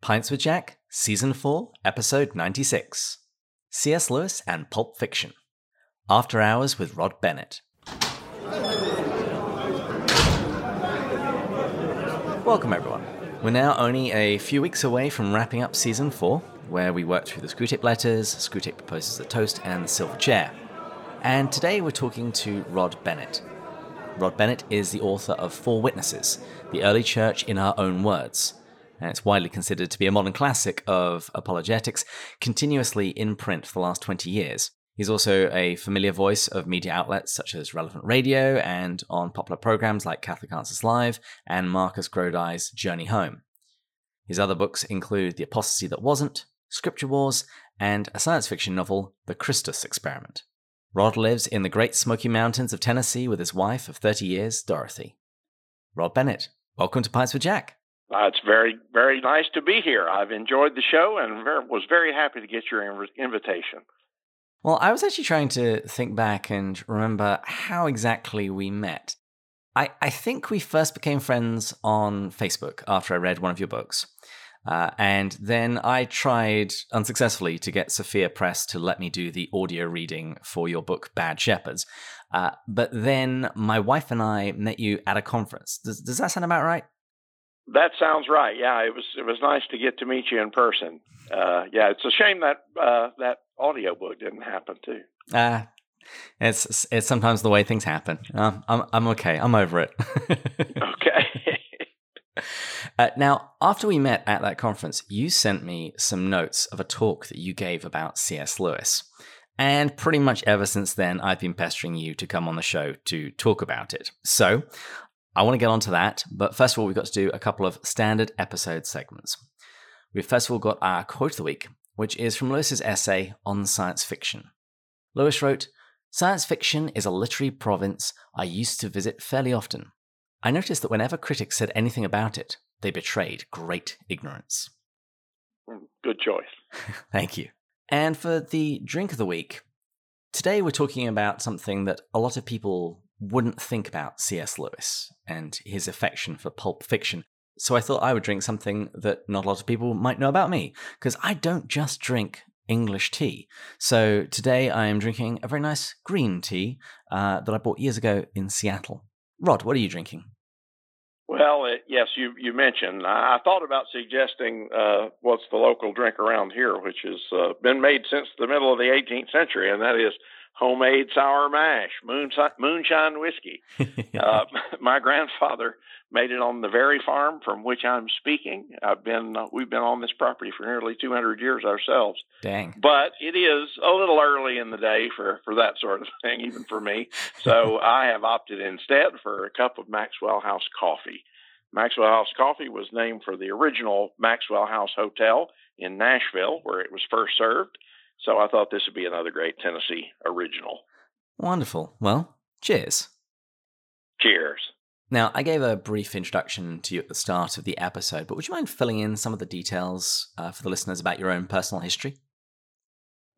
Pints with Jack, Season 4, Episode 96 C.S. Lewis and Pulp Fiction. After Hours with Rod Bennett. Welcome, everyone. We're now only a few weeks away from wrapping up Season 4, where we worked through the Screwtape letters, Screwtape proposes the toast, and the silver chair. And today we're talking to Rod Bennett. Rod Bennett is the author of Four Witnesses, the early church in our own words and it's widely considered to be a modern classic of apologetics, continuously in print for the last 20 years. He's also a familiar voice of media outlets such as Relevant Radio and on popular programs like Catholic Answers Live and Marcus Grodi's Journey Home. His other books include The Apostasy That Wasn't, Scripture Wars, and a science fiction novel, The Christus Experiment. Rod lives in the Great Smoky Mountains of Tennessee with his wife of 30 years, Dorothy. Rod Bennett, welcome to Pints with Jack. Uh, it's very, very nice to be here. I've enjoyed the show and very, was very happy to get your inv- invitation. Well, I was actually trying to think back and remember how exactly we met. I, I think we first became friends on Facebook after I read one of your books. Uh, and then I tried unsuccessfully to get Sophia Press to let me do the audio reading for your book, Bad Shepherds. Uh, but then my wife and I met you at a conference. Does, does that sound about right? That sounds right. Yeah, it was it was nice to get to meet you in person. Uh, yeah, it's a shame that uh, that audiobook didn't happen too. Ah, uh, it's it's sometimes the way things happen. Um, I'm I'm okay. I'm over it. okay. uh, now, after we met at that conference, you sent me some notes of a talk that you gave about C.S. Lewis. And pretty much ever since then, I've been pestering you to come on the show to talk about it. So I want to get onto that, but first of all, we've got to do a couple of standard episode segments. We've first of all got our quote of the week, which is from Lewis's essay on science fiction. Lewis wrote, Science fiction is a literary province I used to visit fairly often. I noticed that whenever critics said anything about it, they betrayed great ignorance. Hmm, good choice. Thank you. And for the drink of the week, today we're talking about something that a lot of people wouldn't think about C.S. Lewis and his affection for pulp fiction. So I thought I would drink something that not a lot of people might know about me, because I don't just drink English tea. So today I am drinking a very nice green tea uh, that I bought years ago in Seattle. Rod, what are you drinking? Well, it, yes, you you mentioned. I thought about suggesting uh, what's the local drink around here, which has uh, been made since the middle of the 18th century, and that is homemade sour mash, moonshine, moonshine whiskey. uh, my grandfather made it on the very farm from which I'm speaking. I've been uh, we've been on this property for nearly 200 years ourselves. Dang. But it is a little early in the day for for that sort of thing, even for me. So I have opted instead for a cup of Maxwell House coffee. Maxwell House coffee was named for the original Maxwell House Hotel in Nashville, where it was first served. So I thought this would be another great Tennessee original. Wonderful. Well, cheers. Cheers. Now, I gave a brief introduction to you at the start of the episode, but would you mind filling in some of the details uh, for the listeners about your own personal history?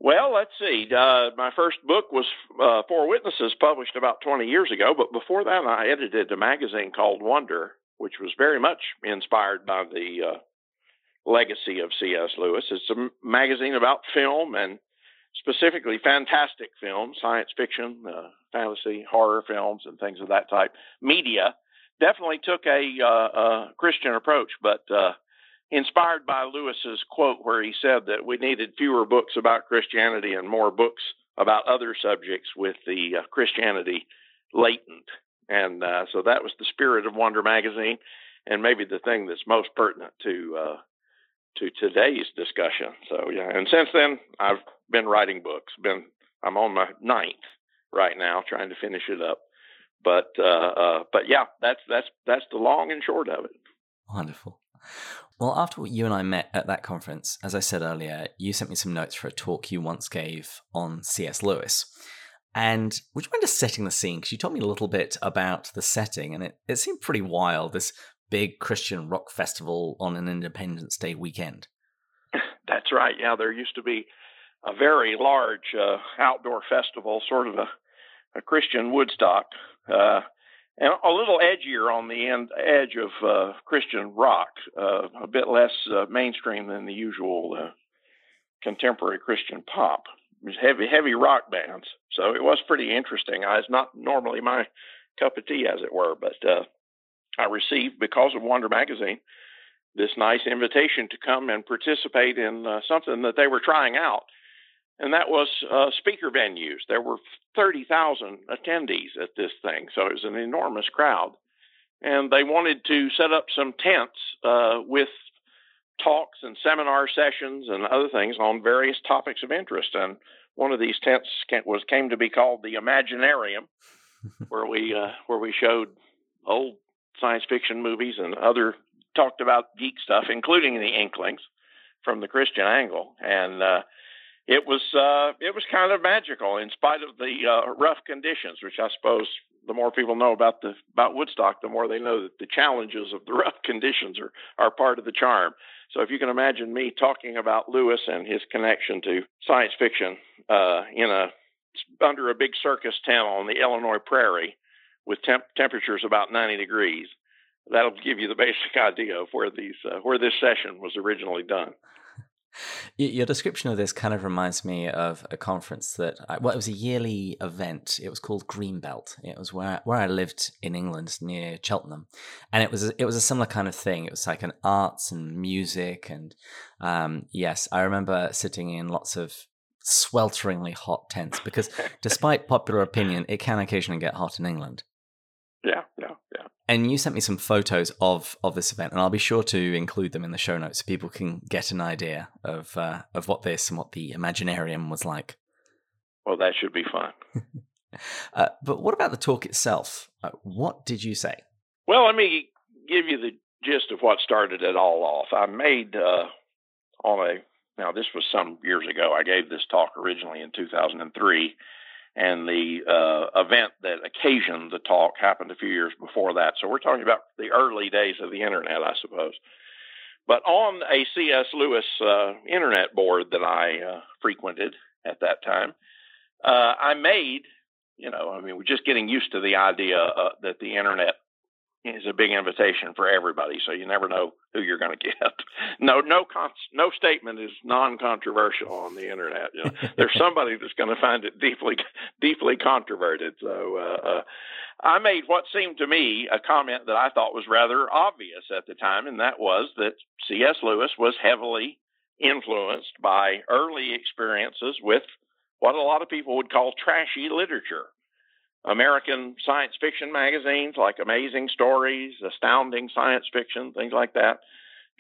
Well, let's see. Uh, my first book was uh, Four Witnesses, published about 20 years ago, but before that, I edited a magazine called Wonder, which was very much inspired by the uh, legacy of C.S. Lewis. It's a magazine about film and specifically fantastic films, science fiction, uh, fantasy, horror films, and things of that type. Media definitely took a, uh, Christian approach, but uh, inspired by Lewis's quote where he said that we needed fewer books about Christianity and more books about other subjects with the uh, Christianity latent. And uh, so that was the spirit of Wonder magazine, and maybe the thing that's most pertinent to uh, to today's discussion. So yeah, and since then I've been writing books. Been I'm on my ninth right now, trying to finish it up. But uh, uh, but yeah, that's that's that's the long and short of it. Wonderful. Well, after you and I met at that conference, as I said earlier, you sent me some notes for a talk you once gave on C.S. Lewis. And would you mind just setting the scene? Because you told me a little bit about the setting, and it, it seemed pretty wild. This big Christian rock festival on an Independence Day weekend. That's right. Yeah, there used to be a very large uh, outdoor festival, sort of a, a Christian Woodstock. Uh, and a little edgier on the end edge of uh, Christian rock, uh, a bit less uh, mainstream than the usual uh, contemporary Christian pop. Heavy, heavy rock bands, so it was pretty interesting. It's not normally my cup of tea, as it were, but I received because of Wonder Magazine this nice invitation to come and participate in uh, something that they were trying out and that was uh, speaker venues. There were 30,000 attendees at this thing, so it was an enormous crowd. And they wanted to set up some tents uh, with talks and seminar sessions and other things on various topics of interest. And one of these tents was came to be called the Imaginarium, where we uh, where we showed old science fiction movies and other talked about geek stuff, including the Inklings from the Christian angle. And uh, it was uh, it was kind of magical in spite of the uh, rough conditions, which I suppose the more people know about the about Woodstock, the more they know that the challenges of the rough conditions are are part of the charm. So if you can imagine me talking about Lewis and his connection to science fiction uh, in a under a big circus tent on the Illinois prairie with temp- temperatures about 90 degrees, that'll give you the basic idea of where these uh, where this session was originally done. Your description of this kind of reminds me of a conference that, I, well, it was a yearly event. It was called Greenbelt. It was where where I lived in England near Cheltenham, and it was it was a similar kind of thing. It was like an arts and music, and um, yes, I remember sitting in lots of swelteringly hot tents because, despite popular opinion, it can occasionally get hot in England. Yeah, yeah, yeah. And you sent me some photos of of this event, and I'll be sure to include them in the show notes so people can get an idea of uh, of what this and what the Imaginarium was like. Well, that should be fun. uh, but what about the talk itself? Uh, what did you say? Well, let me give you the gist of what started it all off. I made uh, on a now this was some years ago. I gave this talk originally in 2003 and the uh, event that occasioned the talk happened a few years before that. So we're talking about the early days of the internet, I suppose. But on a C.S. Lewis uh, internet board that I uh, frequented at that time, uh, I made, you know, I mean, we're just getting used to the idea uh, that the internet is a big invitation for everybody, so you never know who you're going to get. No, no, con- no statement is non-controversial on the internet. You know, there's somebody that's going to find it deeply, deeply controverted. So uh, uh, I made what seemed to me a comment that I thought was rather obvious at the time, and that was that C.S. Lewis was heavily influenced by early experiences with what a lot of people would call trashy literature. American science fiction magazines like Amazing Stories, Astounding Science Fiction, things like that,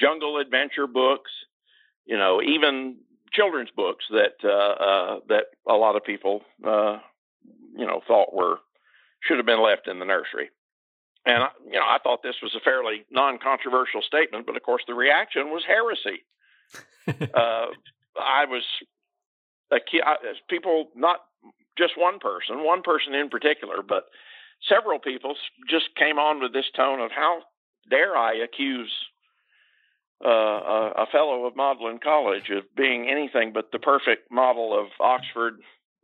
jungle adventure books, you know, even children's books that uh, uh, that a lot of people, uh, you know, thought were should have been left in the nursery. And I, you know, I thought this was a fairly non-controversial statement, but of course, the reaction was heresy. uh, I was a key, I, people not just one person, one person in particular, but several people just came on with this tone of how dare I accuse uh, a, a fellow of Magdalen College of being anything but the perfect model of Oxford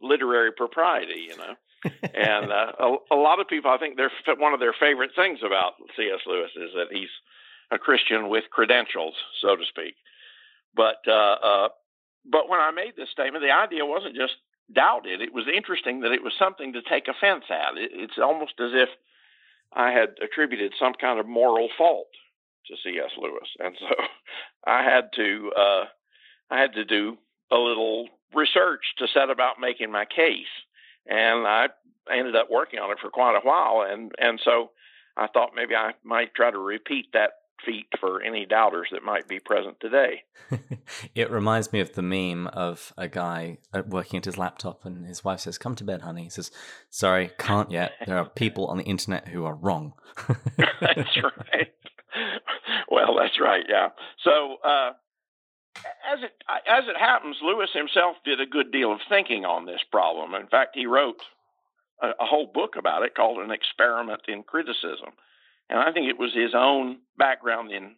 literary propriety, you know. and uh, a, a lot of people, I think, they're one of their favorite things about C.S. Lewis is that he's a Christian with credentials, so to speak. But uh, uh, but when I made this statement, the idea wasn't just doubted. It was interesting that it was something to take offense at. It, it's almost as if I had attributed some kind of moral fault to C.S. Lewis, and so I had to uh, I had to do a little research to set about making my case, and I ended up working on it for quite a while, and and so I thought maybe I might try to repeat that feat for any doubters that might be present today. it reminds me of the meme of a guy uh, working at his laptop and his wife says, Come to bed, honey. He says, Sorry, can't yet. There are people on the internet who are wrong. that's right. Well, that's right. Yeah. So, uh, as it as it happens, Lewis himself did a good deal of thinking on this problem. In fact, he wrote a, a whole book about it called "An Experiment in Criticism," And I think it was his own background in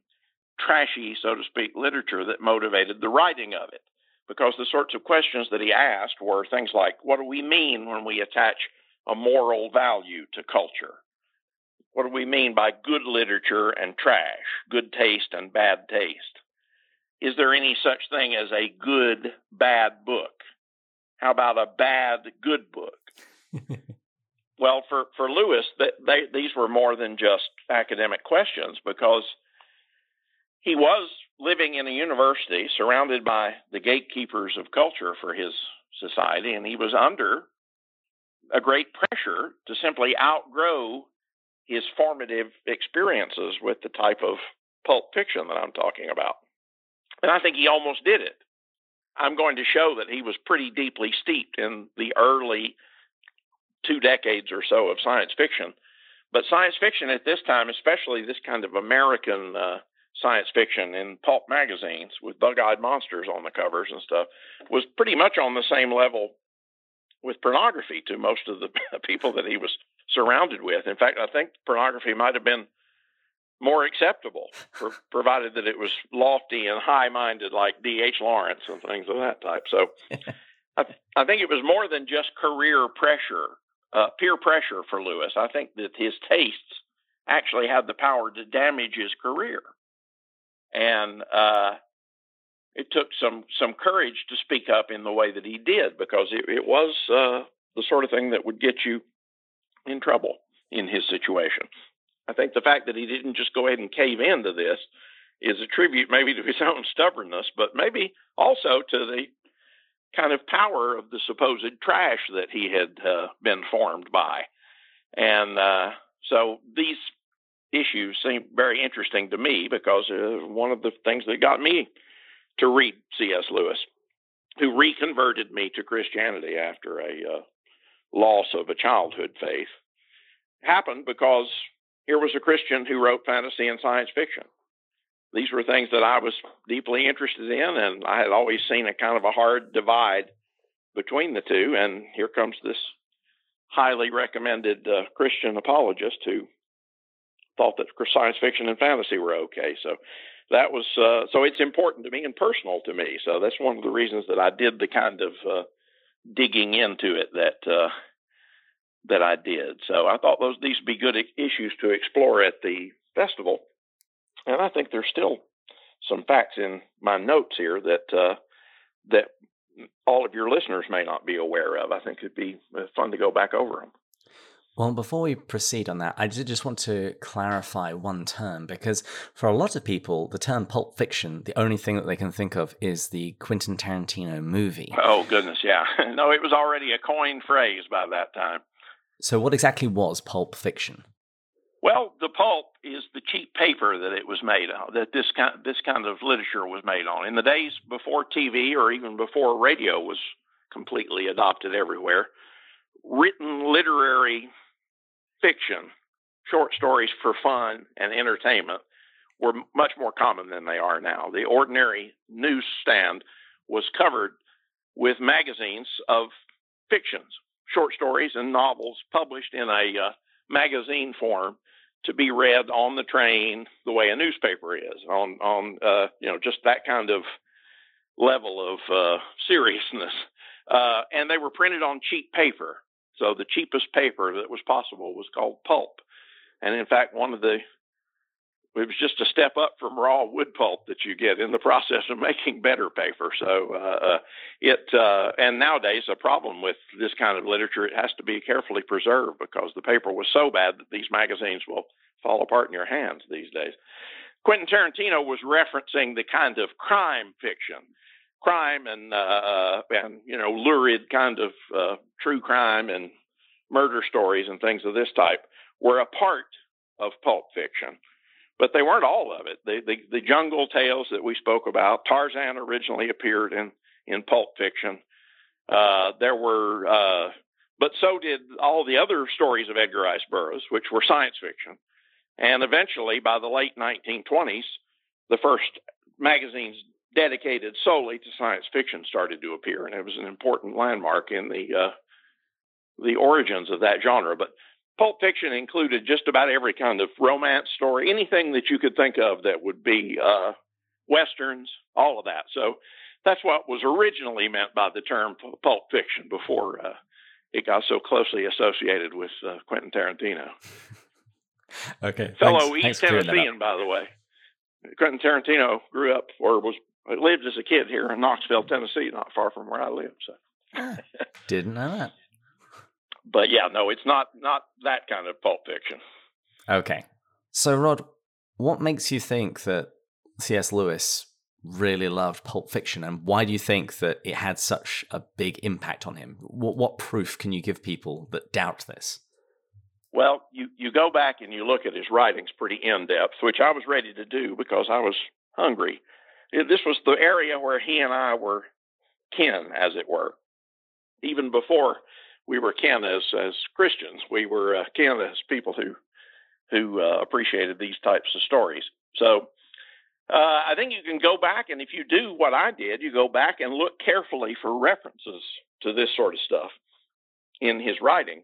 trashy, so to speak, literature that motivated the writing of it. Because the sorts of questions that he asked were things like, what do we mean when we attach a moral value to culture? what do we mean by good literature and trash, good taste and bad taste? Is there any such thing as a good bad book? How about a bad good book? well, for for Lewis, they, these were more than just academic questions because he was living in a university surrounded by the gatekeepers of culture for his society, and he was under a great pressure to simply outgrow his formative experiences with the type of pulp fiction that I'm talking about. And I think he almost did it. I'm going to show that he was pretty deeply steeped in the early two decades or so of science fiction. But science fiction at this time, especially this kind of American uh, science fiction in pulp magazines with bug eyed monsters on the covers and stuff, was pretty much on the same level with pornography to most of the people that he was surrounded with. In fact, I think pornography might have been more acceptable, for, provided that it was lofty and high minded like D.H. Lawrence and things of that type. So I, I think it was more than just career pressure, uh, peer pressure for Lewis. I think that his tastes actually had the power to damage his career. And uh, it took some, some courage to speak up in the way that he did because it, it was uh, the sort of thing that would get you in trouble in his situation. I think the fact that he didn't just go ahead and cave into this is a tribute maybe to his own stubbornness, but maybe also to the kind of power of the supposed trash that he had uh, been formed by. And uh, so these issues seem very interesting to me because uh, one of the things that got me to read C.S. Lewis, who reconverted me to Christianity after a uh, loss of a childhood faith, happened because here was a Christian who wrote fantasy and science fiction. These were things that I was deeply interested in, and I had always seen a kind of a hard divide between the two. And here comes this highly recommended uh, Christian apologist who thought that science fiction and fantasy were okay. So that was uh, so it's important to me and personal to me. So that's one of the reasons that I did the kind of uh, digging into it that uh, that I did. So I thought those these would be good issues to explore at the festival, and I think there's still some facts in my notes here that uh, that all of your listeners may not be aware of. I think it'd be uh, fun to go back over them. Well, before we proceed on that, I did just want to clarify one term because for a lot of people, the term pulp fiction, the only thing that they can think of is the Quentin Tarantino movie. Oh, goodness, yeah. no, it was already a coined phrase by that time. So, what exactly was pulp fiction? Well, the pulp is the cheap paper that it was made on, that this kind, this kind of literature was made on. In the days before TV or even before radio was completely adopted everywhere, written literary fiction, short stories for fun and entertainment, were much more common than they are now. The ordinary newsstand was covered with magazines of fictions, short stories and novels published in a uh, magazine form to be read on the train the way a newspaper is on on uh, you know just that kind of level of uh, seriousness. Uh, and they were printed on cheap paper. So the cheapest paper that was possible was called pulp. And in fact one of the it was just a step up from raw wood pulp that you get in the process of making better paper. So uh, uh, it uh, and nowadays a problem with this kind of literature it has to be carefully preserved because the paper was so bad that these magazines will fall apart in your hands these days. Quentin Tarantino was referencing the kind of crime fiction, crime and uh, and you know lurid kind of uh, true crime and murder stories and things of this type were a part of pulp fiction but they weren't all of it. The, the, the jungle tales that we spoke about, Tarzan originally appeared in in pulp fiction. Uh, there were, uh, but so did all the other stories of Edgar Rice Burroughs, which were science fiction. And eventually, by the late 1920s, the first magazines dedicated solely to science fiction started to appear, and it was an important landmark in the uh, the origins of that genre. But Pulp Fiction included just about every kind of romance story, anything that you could think of that would be uh, westerns, all of that. So that's what was originally meant by the term pulp fiction before uh, it got so closely associated with uh, Quentin Tarantino. okay. Fellow thanks, East thanks Tennessean, by the way. Quentin Tarantino grew up or was lived as a kid here in Knoxville, Tennessee, not far from where I live. So ah, didn't know that. But yeah, no, it's not not that kind of pulp fiction. Okay. So Rod, what makes you think that C.S. Lewis really loved Pulp Fiction, and why do you think that it had such a big impact on him? What, what proof can you give people that doubt this? Well, you, you go back and you look at his writings pretty in depth, which I was ready to do because I was hungry. This was the area where he and I were kin, as it were. Even before we were kin as as Christians, we were uh, kin as people who who uh, appreciated these types of stories. So uh, I think you can go back, and if you do what I did, you go back and look carefully for references to this sort of stuff in his writing.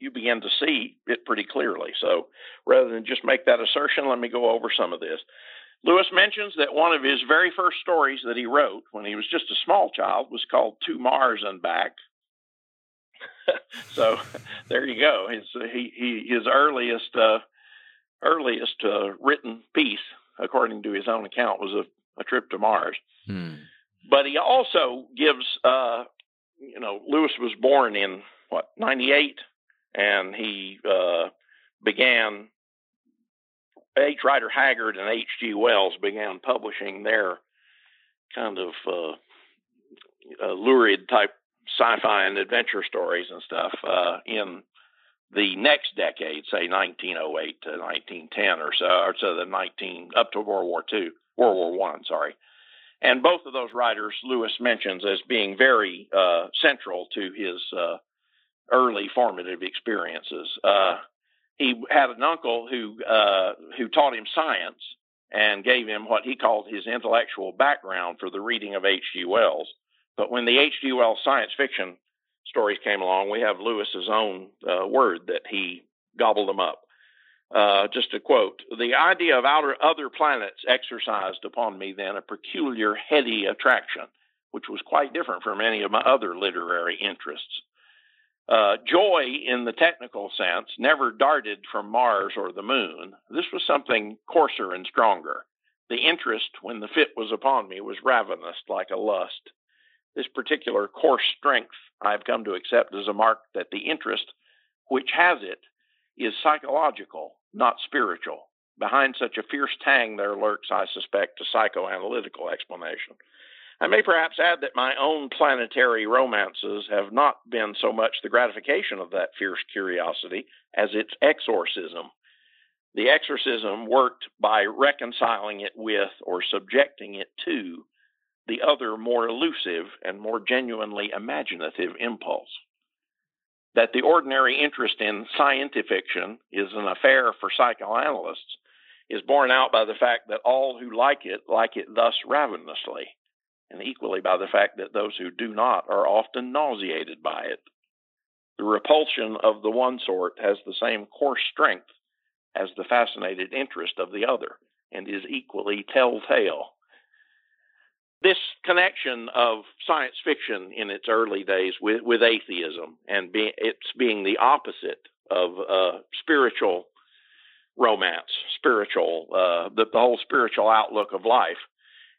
You begin to see it pretty clearly. So rather than just make that assertion, let me go over some of this. Lewis mentions that one of his very first stories that he wrote when he was just a small child was called To Mars and Back. so there you go. His he, he his earliest uh, earliest uh, written piece according to his own account, was a, a trip to Mars. Hmm. But he also gives, uh, you know, Lewis was born in what '98, and he uh, began. H. Rider Haggard and H. G. Wells began publishing their kind of uh, uh, lurid type sci-fi and adventure stories and stuff uh, in the next decade, say 1908 to 1910 or so, or so the 19 up to World War II, World War One, sorry. And both of those writers, Lewis mentions as being very uh, central to his uh, early formative experiences. Uh, he had an uncle who uh, who taught him science and gave him what he called his intellectual background for the reading of H.G. Wells. But when the H.G. Wells science fiction stories came along, we have Lewis's own uh, word that he gobbled them up. Uh, just to quote, the idea of outer other planets exercised upon me then a peculiar heady attraction, which was quite different from any of my other literary interests. Uh, joy, in the technical sense, never darted from Mars or the moon. This was something coarser and stronger. The interest, when the fit was upon me, was ravenous like a lust. This particular coarse strength I've come to accept as a mark that the interest which has it is psychological, not spiritual. Behind such a fierce tang there lurks, I suspect, a psychoanalytical explanation. I may perhaps add that my own planetary romances have not been so much the gratification of that fierce curiosity as its exorcism. The exorcism worked by reconciling it with or subjecting it to the other more elusive and more genuinely imaginative impulse. That the ordinary interest in scientific fiction is an affair for psychoanalysts is borne out by the fact that all who like it like it thus ravenously, and equally by the fact that those who do not are often nauseated by it. The repulsion of the one sort has the same coarse strength as the fascinated interest of the other, and is equally telltale this connection of science fiction in its early days with, with atheism and be, it's being the opposite of uh, spiritual romance, spiritual, uh, the, the, whole spiritual outlook of life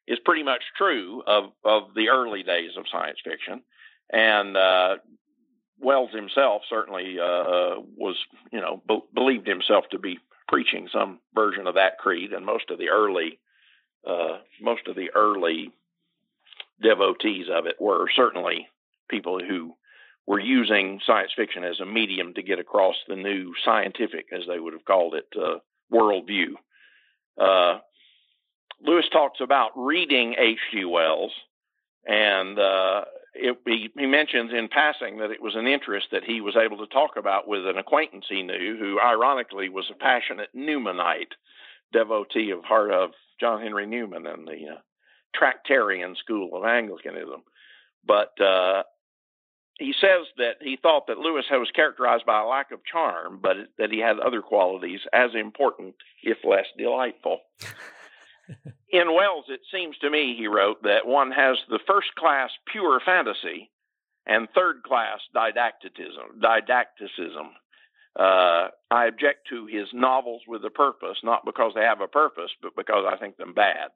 is pretty much true of, of the early days of science fiction. And uh, Wells himself certainly uh, was, you know, be- believed himself to be preaching some version of that creed, and most of the early, uh, most of the early devotees of it were certainly people who were using science fiction as a medium to get across the new scientific, as they would have called it, uh, worldview. Uh, Lewis talks about reading H.G. Wells, and uh, it, he, he, mentions in passing that it was an interest that he was able to talk about with an acquaintance he knew, who ironically was a passionate Newmanite devotee of heart of John Henry Newman and the uh, Tractarian school of Anglicanism. But uh, he says that he thought that Lewis was characterized by a lack of charm, but that he had other qualities as important, if less delightful. In Wells, it seems to me, he wrote, that one has the first class pure fantasy and third class didacticism. Didacticism. Uh, I object to his novels with a purpose, not because they have a purpose, but because I think them bad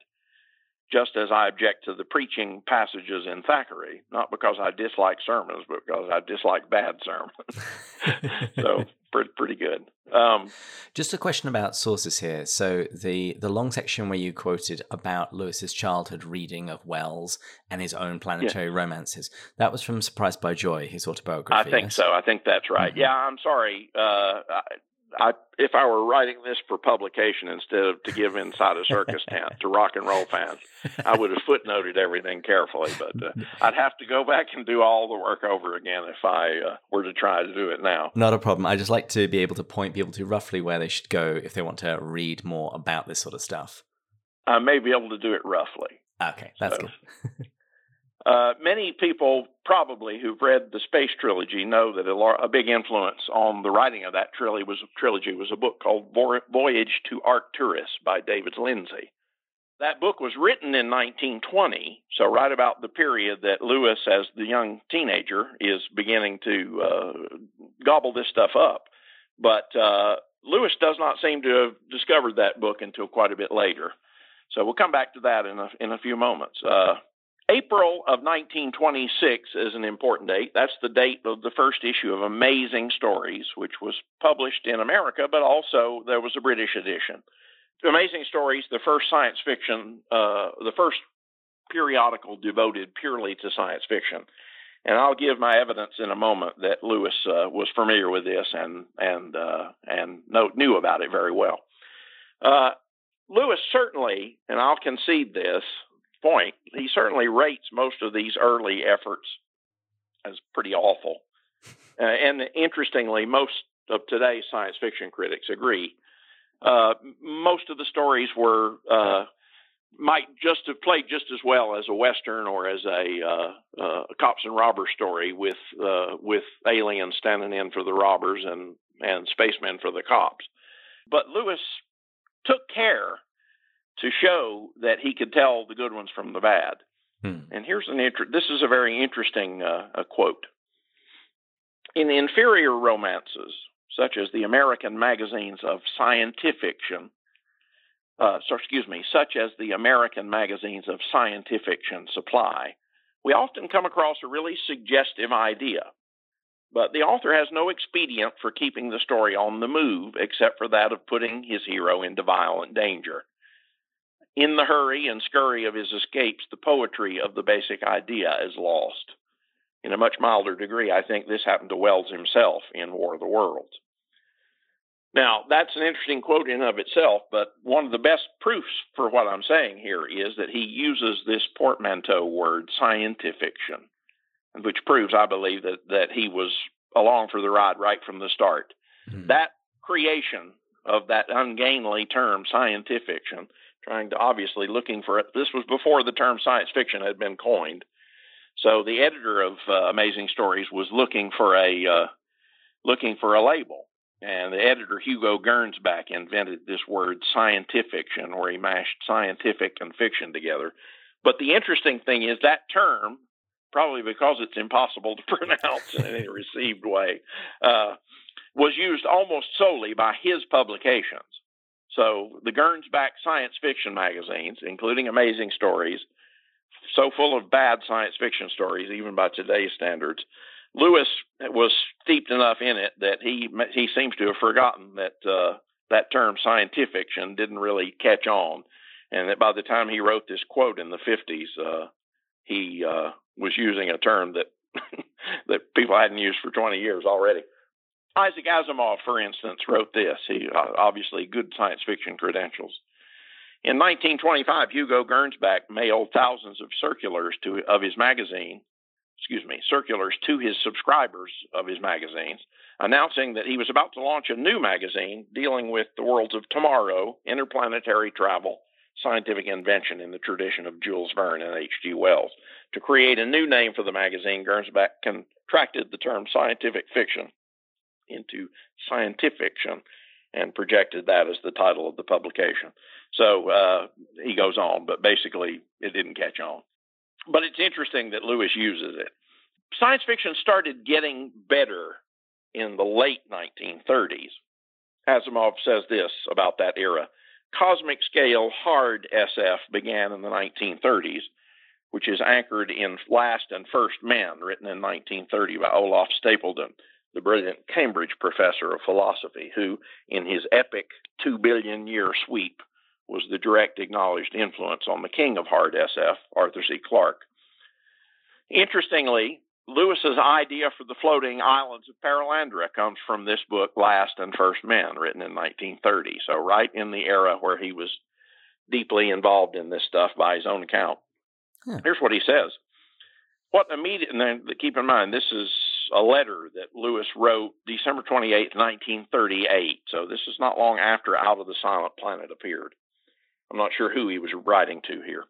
just as I object to the preaching passages in Thackeray, not because I dislike sermons, but because I dislike bad sermons. so pretty, pretty good. Um, just a question about sources here. So the the long section where you quoted about Lewis's childhood reading of Wells and his own planetary yeah. romances, that was from Surprised by Joy, his autobiography. I think yes? so. I think that's right. Mm-hmm. Yeah, I'm sorry. Uh, I, if I were writing this for publication instead of to give inside a circus tent to rock and roll fans, I would have footnoted everything carefully. But uh, I'd have to go back and do all the work over again if I uh, were to try to do it now. Not a problem. I just like to be able to point people to roughly where they should go if they want to read more about this sort of stuff. I may be able to do it roughly. Okay, that's so. good. Uh, many people probably who've read the Space Trilogy know that a, a, big influence on the writing of that trilogy was, trilogy was a book called Voyage to Arcturus by David Lindsay. That book was written in 1920, so right about the period that Lewis, as the young teenager, is beginning to uh, gobble this stuff up. But uh, Lewis does not seem to have discovered that book until quite a bit later. So we'll come back to that in a, in a few moments. Uh, April of 1926 is an important date. That's the date of the first issue of Amazing Stories, which was published in America, but also there was a British edition. Amazing Stories, the first science fiction, uh, the first periodical devoted purely to science fiction. And I'll give my evidence in a moment that Lewis uh, was familiar with this and and uh, and know, knew about it very well. Uh, Lewis certainly, and I'll concede this, point, he certainly rates most of these early efforts as pretty awful. Uh, and interestingly, most of today's science fiction critics agree. Uh, most of the stories were uh, might just have played just as well as a western or as a, uh, uh, cops and robbers story with uh, with aliens standing in for the robbers and and spacemen for the cops. But Lewis took care to show that he could tell the good ones from the bad. Hmm. And here's an inter- this is a very interesting uh, quote. In inferior romances, such as the American magazines of scientific fiction, uh, so excuse me, such as the American magazines of scientific fiction supply, we often come across a really suggestive idea. But the author has no expedient for keeping the story on the move except for that of putting his hero into violent danger. In the hurry and scurry of his escapes, the poetry of the basic idea is lost. In a much milder degree, I think this happened to Wells himself in War of the Worlds. Now, that's an interesting quote in of itself, but one of the best proofs for what I'm saying here is that he uses this portmanteau word, scientifiction, which proves, I believe, that, that he was along for the ride right from the start. Mm-hmm. That creation of that ungainly term, scientifiction, trying to obviously looking for it. This was before the term science fiction had been coined. So the editor of uh, Amazing Stories was looking for a uh, looking for a label, and the editor Hugo Gernsback invented this word scientifiction, where he mashed scientific and fiction together. But the interesting thing is that term, probably because it's impossible to pronounce in any received way, uh, was used almost solely by his publications. So the Gernsback science fiction magazines, including Amazing Stories, so full of bad science fiction stories, even by today's standards. Lewis was steeped enough in it that he he seems to have forgotten that uh, that term scientifiction didn't really catch on, and that by the time he wrote this quote in the 50s, uh, he uh, was using a term that that people hadn't used for 20 years already. Isaac Asimov, for instance, wrote this. He uh, obviously good science fiction credentials. In 1925, Hugo Gernsback mailed thousands of circulars to of his magazine, excuse me, circulars to his subscribers of his magazines, announcing that he was about to launch a new magazine dealing with the worlds of tomorrow, interplanetary travel, scientific invention in the tradition of Jules Verne and H.G. Wells. To create a new name for the magazine, Gernsback contracted the term scientific fiction into science fiction and projected that as the title of the publication. So uh, he goes on, but basically it didn't catch on. But it's interesting that Lewis uses it. Science fiction started getting better in the late 1930s. Asimov says this about that era. Cosmic scale hard SF began in the 1930s, which is anchored in Last and First Men, written in 1930 by Olaf Stapledon, the brilliant Cambridge professor of philosophy, who, in his epic two billion year sweep, was the direct acknowledged influence on the king of hard SF, Arthur C. Clarke. Interestingly, Lewis's idea for the floating islands of Perelandra comes from this book, Last and First Men, written in 1930. So, right in the era where he was deeply involved in this stuff by his own account. Huh. Here's what he says. What immediate, and keep in mind, this is a letter that Lewis wrote December 28, 1938. So, this is not long after Out of the Silent Planet appeared. I'm not sure who he was writing to here.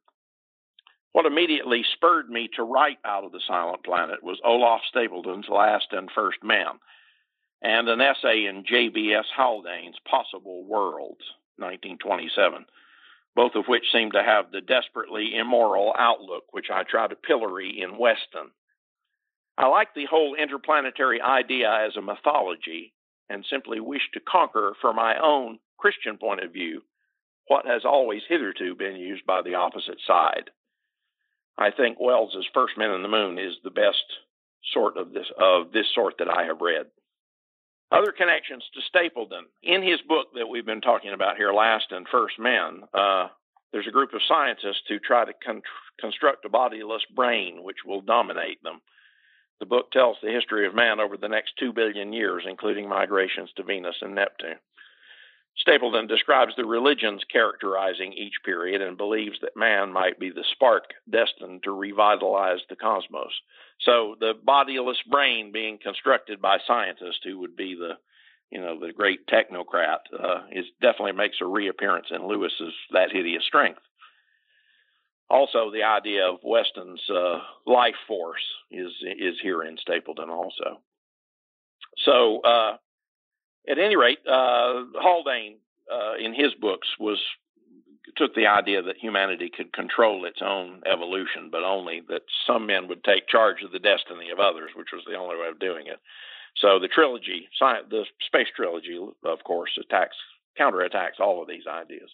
What immediately spurred me to write Out of the Silent Planet was Olaf Stapledon's Last and First Men, and an essay in J.B.S. Haldane's Possible Worlds, 1927, both of which seem to have the desperately immoral outlook which I try to pillory in Weston. I like the whole interplanetary idea as a mythology and simply wish to conquer, for my own Christian point of view, what has always hitherto been used by the opposite side. I think Wells's First Men on the Moon is the best sort of this of this sort that I have read. Other connections to Stapledon in his book that we've been talking about here, Last and First Men. Uh, there's a group of scientists who try to con- construct a bodiless brain which will dominate them. The book tells the history of man over the next two billion years, including migrations to Venus and Neptune. Stapledon describes the religions characterizing each period and believes that man might be the spark destined to revitalize the cosmos. So the bodiless brain being constructed by scientists who would be the you know the great technocrat uh, is definitely makes a reappearance in Lewis's that hideous strength. Also, the idea of Weston's uh, life force is is here in Stapledon also. So uh, at any rate, uh, Haldane, uh, in his books, was took the idea that humanity could control its own evolution, but only that some men would take charge of the destiny of others, which was the only way of doing it. So the trilogy, the space trilogy, of course, attacks counterattacks all of these ideas.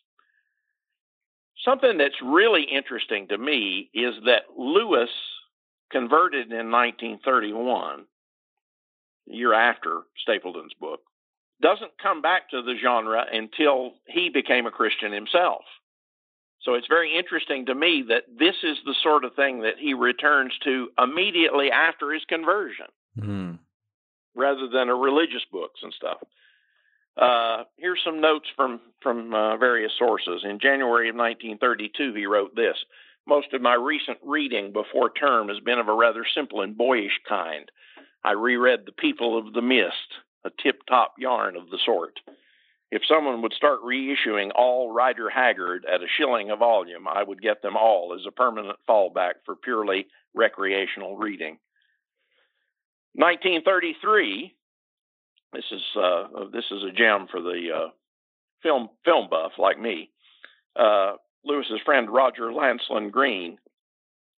Something that's really interesting to me is that Lewis converted in 1931, year after Stapledon's book, doesn't come back to the genre until he became a Christian himself. So it's very interesting to me that this is the sort of thing that he returns to immediately after his conversion, mm-hmm. rather than a religious books and stuff. Uh, here's some notes from from uh, various sources. In January of 1932, he wrote this: "Most of my recent reading before term has been of a rather simple and boyish kind. I reread *The People of the Mist* a tip top yarn of the sort. If someone would start reissuing all Rider Haggard at a shilling a volume, I would get them all as a permanent fallback for purely recreational reading. 1933. This is uh, this is a gem for the uh, film film buff like me. Uh, Lewis's friend Roger Lancelyn Green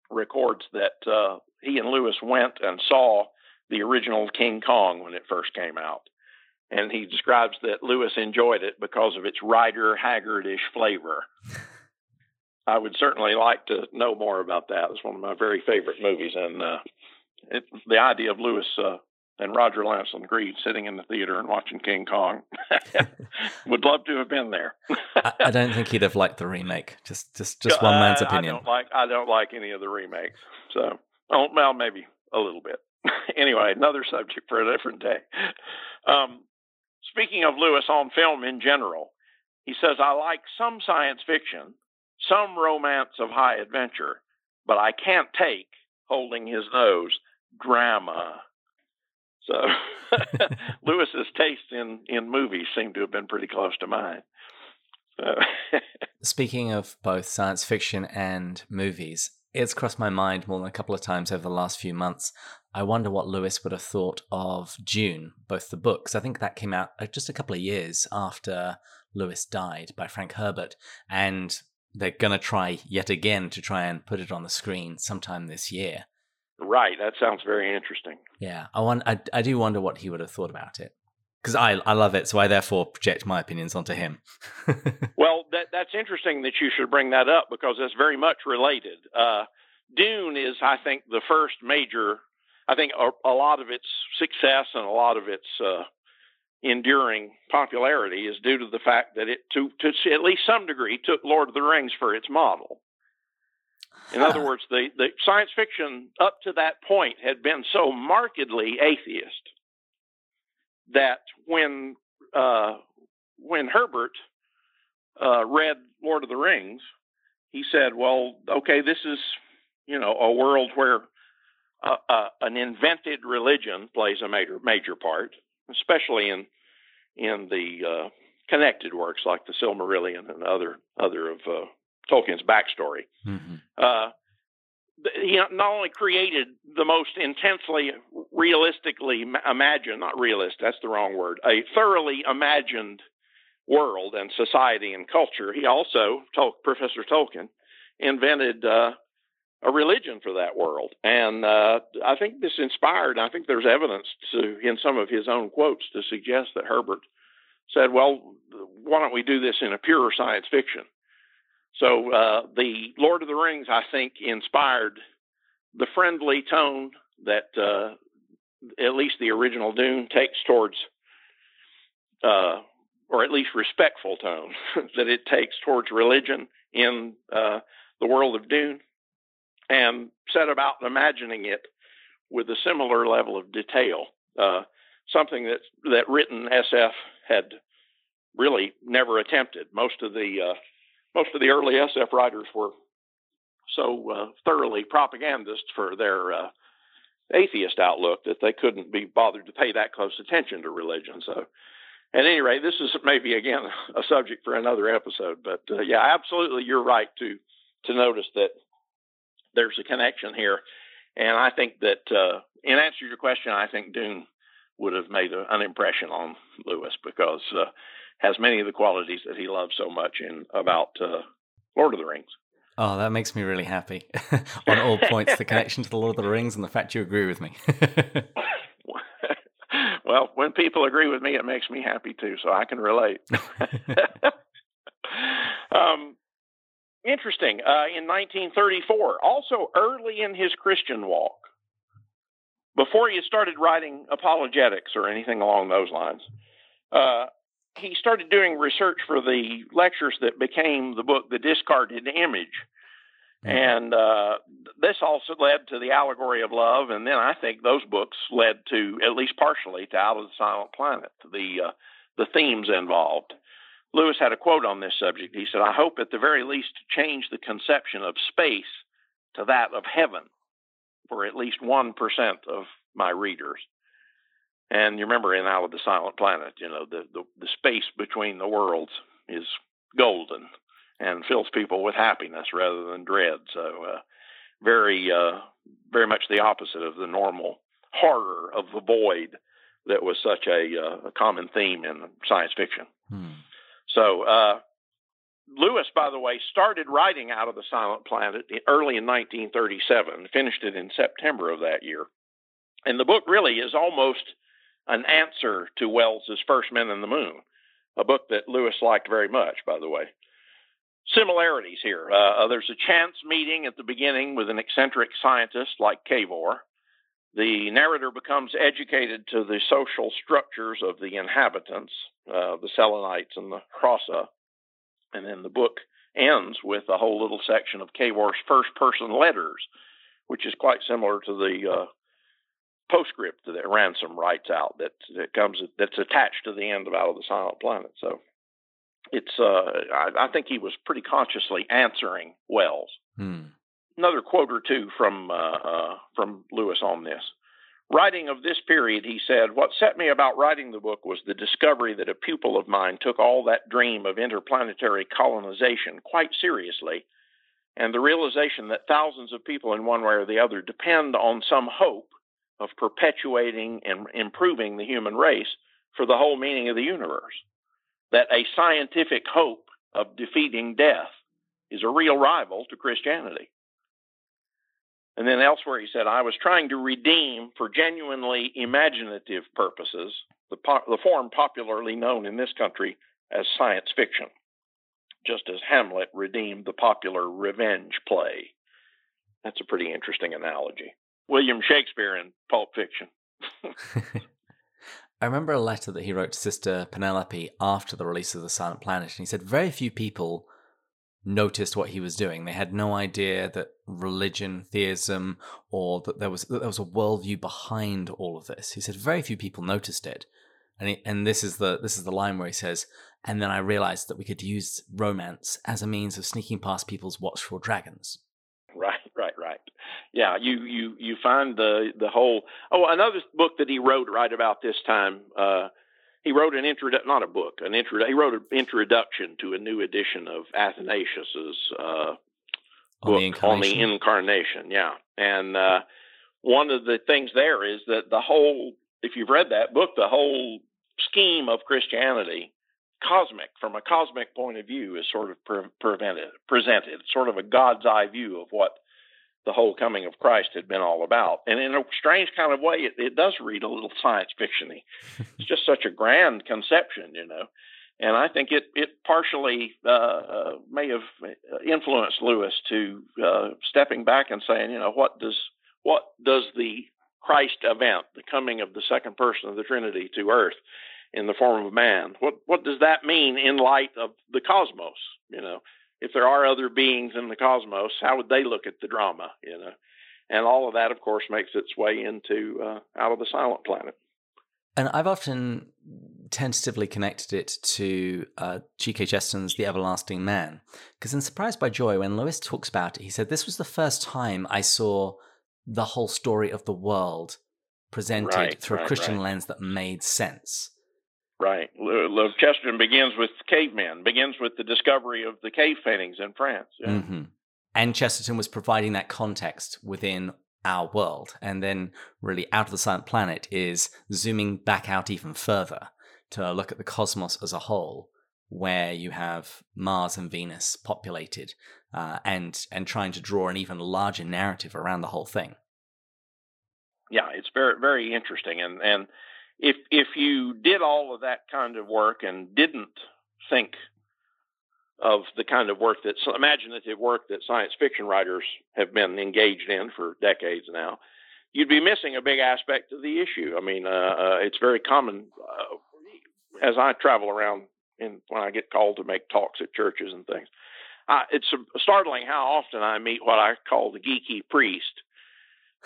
records that uh, he and Lewis went and saw the original King Kong when it first came out. And he describes that Lewis enjoyed it because of its Rider Haggardish flavor. I would certainly like to know more about that. It's one of my very favorite movies, and uh, it, the idea of Lewis uh, and Roger Lancelyn Green sitting in the theater and watching King Kong. Would love to have been there. I, I, don't think he'd have liked the remake. Just, just, just one man's opinion. I don't like. I don't like any of the remakes. So, oh, well, maybe a little bit. anyway, another subject for a different day. Um, speaking of Lewis on film in general, he says, I like some science fiction, some romance of high adventure, but I can't take, holding his nose, drama. So Lewis's taste in, in movies seem to have been pretty close to mine. So. Speaking of both science fiction and movies, it's crossed my mind more than a couple of times over the last few months. I wonder what Lewis would have thought of Dune, both the books. I think that came out uh, just a couple of years after Lewis died by Frank Herbert. And they're going to try yet again to try and put it on the screen sometime this year. Right. That sounds very interesting. Yeah, I want. I, I do wonder what he would have thought about it because I I love it, so I therefore project my opinions onto him. well, that that's interesting that you should bring that up because that's very much related. Uh, Dune is, I think, the first major. I think a, a lot of its success and a lot of its uh, enduring popularity is due to the fact that it, to, to at least some degree, took Lord of the Rings for its model. In other words, the, the science fiction up to that point had been so markedly atheist that when uh, when Herbert uh, read Lord of the Rings, he said, "Well, okay, this is you know a world where uh, uh an invented religion plays a major major part, especially in in the uh, connected works like the Silmarillion and other other of Tolkien's backstory. Mm-hmm. Uh, he not only created the most intensely realistically imagined, not realist, that's the wrong word, a thoroughly imagined world and society and culture, he also, Tol- Professor Tolkien, invented uh, a religion for that world. And uh, I think this inspired, I think there's evidence to, in some of his own quotes to suggest that Herbert said, well, why don't we do this in a pure science fiction? So uh, the Lord of the Rings, I think, inspired the friendly tone that uh, at least the original Dune takes towards, uh, or at least respectful tone that it takes towards religion in uh, the world of Dune, and set about imagining it with a similar level of detail. Uh, something that that written SF had really never attempted. Most of the uh, most of the early SF writers were so uh, thoroughly propagandist for their uh, atheist outlook that they couldn't be bothered to pay that close attention to religion. So, at any rate, this is maybe again a subject for another episode. But uh, yeah, absolutely, you're right to to notice that there's a connection here, and I think that uh, in answer to your question, I think Dune would have made a, an impression on Lewis because uh, has many of the qualities that he loves so much in about uh, Lord of the Rings. Oh, that makes me really happy. On all points, the connection to the Lord of the Rings and the fact you agree with me. well, when people agree with me, it makes me happy too, so I can relate. um, interesting. Uh, in 1934, also early in his Christian walk, before he started writing apologetics or anything along those lines, uh, he started doing research for the lectures that became the book, The Discarded Image. Mm-hmm. And uh, this also led to the allegory of love, and then I think those books led to, at least partially, to Out of the Silent Planet, the uh, the themes involved. Lewis had a quote on this subject. He said, "I hope at the very least to change the conception of space to that of heaven for at least one percent of my readers." And you remember in Out of the Silent Planet, you know, the, the, the space between the worlds is golden and fills people with happiness rather than dread. So, uh, very, uh, very much the opposite of the normal horror of the void that was such a, uh, a common theme in science fiction. Hmm. So, uh, Lewis, by the way, started writing Out of the Silent Planet early in 1937, finished it in September of that year. And the book really is almost an answer to Wells's First Men in the Moon, a book that Lewis liked very much, by the way. Similarities here. Uh, uh, there's a chance meeting at the beginning with an eccentric scientist like Cavor. The narrator becomes educated to the social structures of the inhabitants, uh, the Selenites and the hrossa, and then the book ends with a whole little section of Cavor's first person letters, which is quite similar to the uh, postscript that Ransom writes out that that comes that's attached to the end of Out of the Silent Planet. So it's uh, I, I think he was pretty consciously answering Wells. Hmm. Another quote or two from uh, uh, from Lewis on this. Writing of this period, he said, What set me about writing the book was the discovery that a pupil of mine took all that dream of interplanetary colonization quite seriously, and the realization that thousands of people in one way or the other depend on some hope of perpetuating and improving the human race for the whole meaning of the universe. That a scientific hope of defeating death is a real rival to Christianity. And then elsewhere he said, I was trying to redeem for genuinely imaginative purposes the, po- the form popularly known in this country as science fiction, just as Hamlet redeemed the popular revenge play. That's a pretty interesting analogy. William Shakespeare in Pulp Fiction. I remember a letter that he wrote to Sister Penelope after the release of The Silent Planet, and he said very few people noticed what he was doing. They had no idea that religion, theism, or that there was that there was a worldview behind all of this. He said very few people noticed it, and he, and this is the this is the line where he says, "And then I realized that we could use romance as a means of sneaking past people's watchful dragons." Yeah, you you you find the the whole. Oh, another book that he wrote right about this time. Uh, he wrote an intro, not a book, an intro. He wrote an introduction to a new edition of Athanasius's uh, book on the, on the incarnation. Yeah, and uh, one of the things there is that the whole, if you've read that book, the whole scheme of Christianity, cosmic from a cosmic point of view, is sort of pre- prevented, presented, sort of a God's eye view of what the whole coming of Christ had been all about. And in a strange kind of way, it, it does read a little science fictiony. it's just such a grand conception, you know. And I think it it partially uh, may have influenced Lewis to uh, stepping back and saying, you know, what does what does the Christ event, the coming of the second person of the Trinity to Earth in the form of man, what what does that mean in light of the cosmos? You know, if there are other beings in the cosmos, how would they look at the drama? You know, and all of that, of course, makes its way into uh, out of the silent planet. And I've often tentatively connected it to uh, G.K. Chesterton's The Everlasting Man. Because in Surprised by Joy, when Lewis talks about it, he said, This was the first time I saw the whole story of the world presented right, through right, a Christian right. lens that made sense. Right. Chesterton begins with cavemen, begins with the discovery of the cave paintings in France. Yeah. Mm-hmm. And Chesterton was providing that context within our world. And then, really, Out of the Silent Planet is zooming back out even further to look at the cosmos as a whole, where you have Mars and Venus populated, uh, and and trying to draw an even larger narrative around the whole thing. Yeah, it's very very interesting, and and if if you did all of that kind of work and didn't think of the kind of work that imaginative work that science fiction writers have been engaged in for decades now, you'd be missing a big aspect of the issue. I mean, uh, uh, it's very common uh, as I travel around and when I get called to make talks at churches and things. It's startling how often I meet what I call the geeky priest.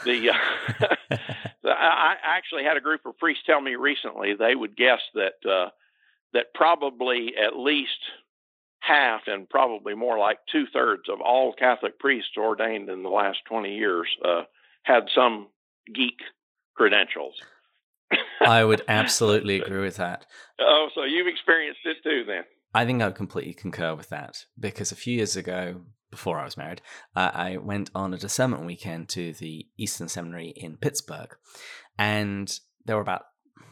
The, uh, I actually had a group of priests tell me recently they would guess that uh, that probably at least half and probably more like two thirds of all Catholic priests ordained in the last 20 years uh, had some geek credentials. I would absolutely agree with that. Oh, so you've experienced it too then? I think I would completely concur with that because a few years ago, before I was married, uh, I went on a discernment weekend to the Eastern Seminary in Pittsburgh. And there were about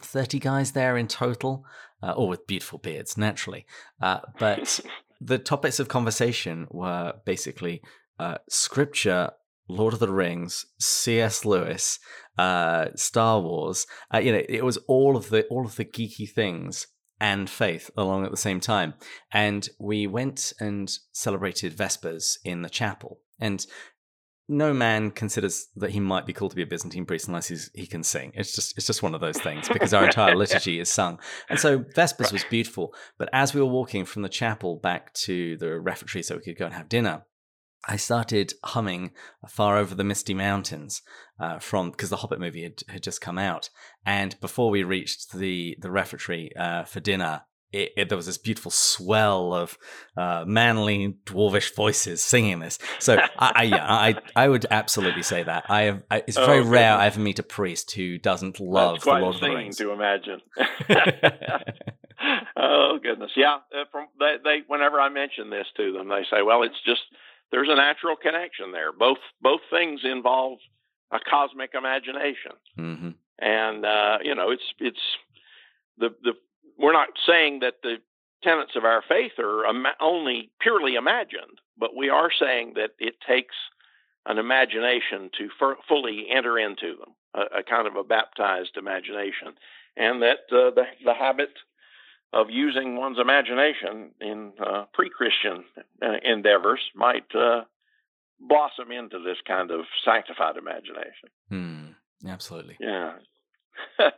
30 guys there in total, uh, all with beautiful beards, naturally. Uh, but the topics of conversation were basically uh, scripture, Lord of the Rings, C.S. Lewis, uh, Star Wars. Uh, you know, it was all of the all of the geeky things and faith along at the same time. And we went and celebrated Vespers in the chapel. And no man considers that he might be called to be a Byzantine priest unless he's, he can sing. It's just it's just one of those things because our entire liturgy is sung. And so Vespers was beautiful. But as we were walking from the chapel back to the refectory so we could go and have dinner, I started humming Far Over the Misty Mountains uh, from because the Hobbit movie had, had just come out, and before we reached the the refectory uh, for dinner, it, it, there was this beautiful swell of uh, manly dwarvish voices singing this. So I, I, yeah, I I would absolutely say that. I have. I, it's very Oh, rare. I ever meet a priest who doesn't love the Lord of the Rings. to imagine. oh goodness, yeah. Uh, from they, they, whenever I mention this to them, they say, "Well, it's just there's a natural connection there. Both both things involve a cosmic imagination, hmm and uh, you know, it's it's the the we're not saying that the tenets of our faith are ima- only purely imagined, but we are saying that it takes an imagination to f- fully enter into them, a, a, kind of a baptized imagination, and that uh, the, the habit of using one's imagination in uh, pre-Christian uh, endeavors might uh, blossom into this kind of sanctified imagination. Hmm. Absolutely. Yeah.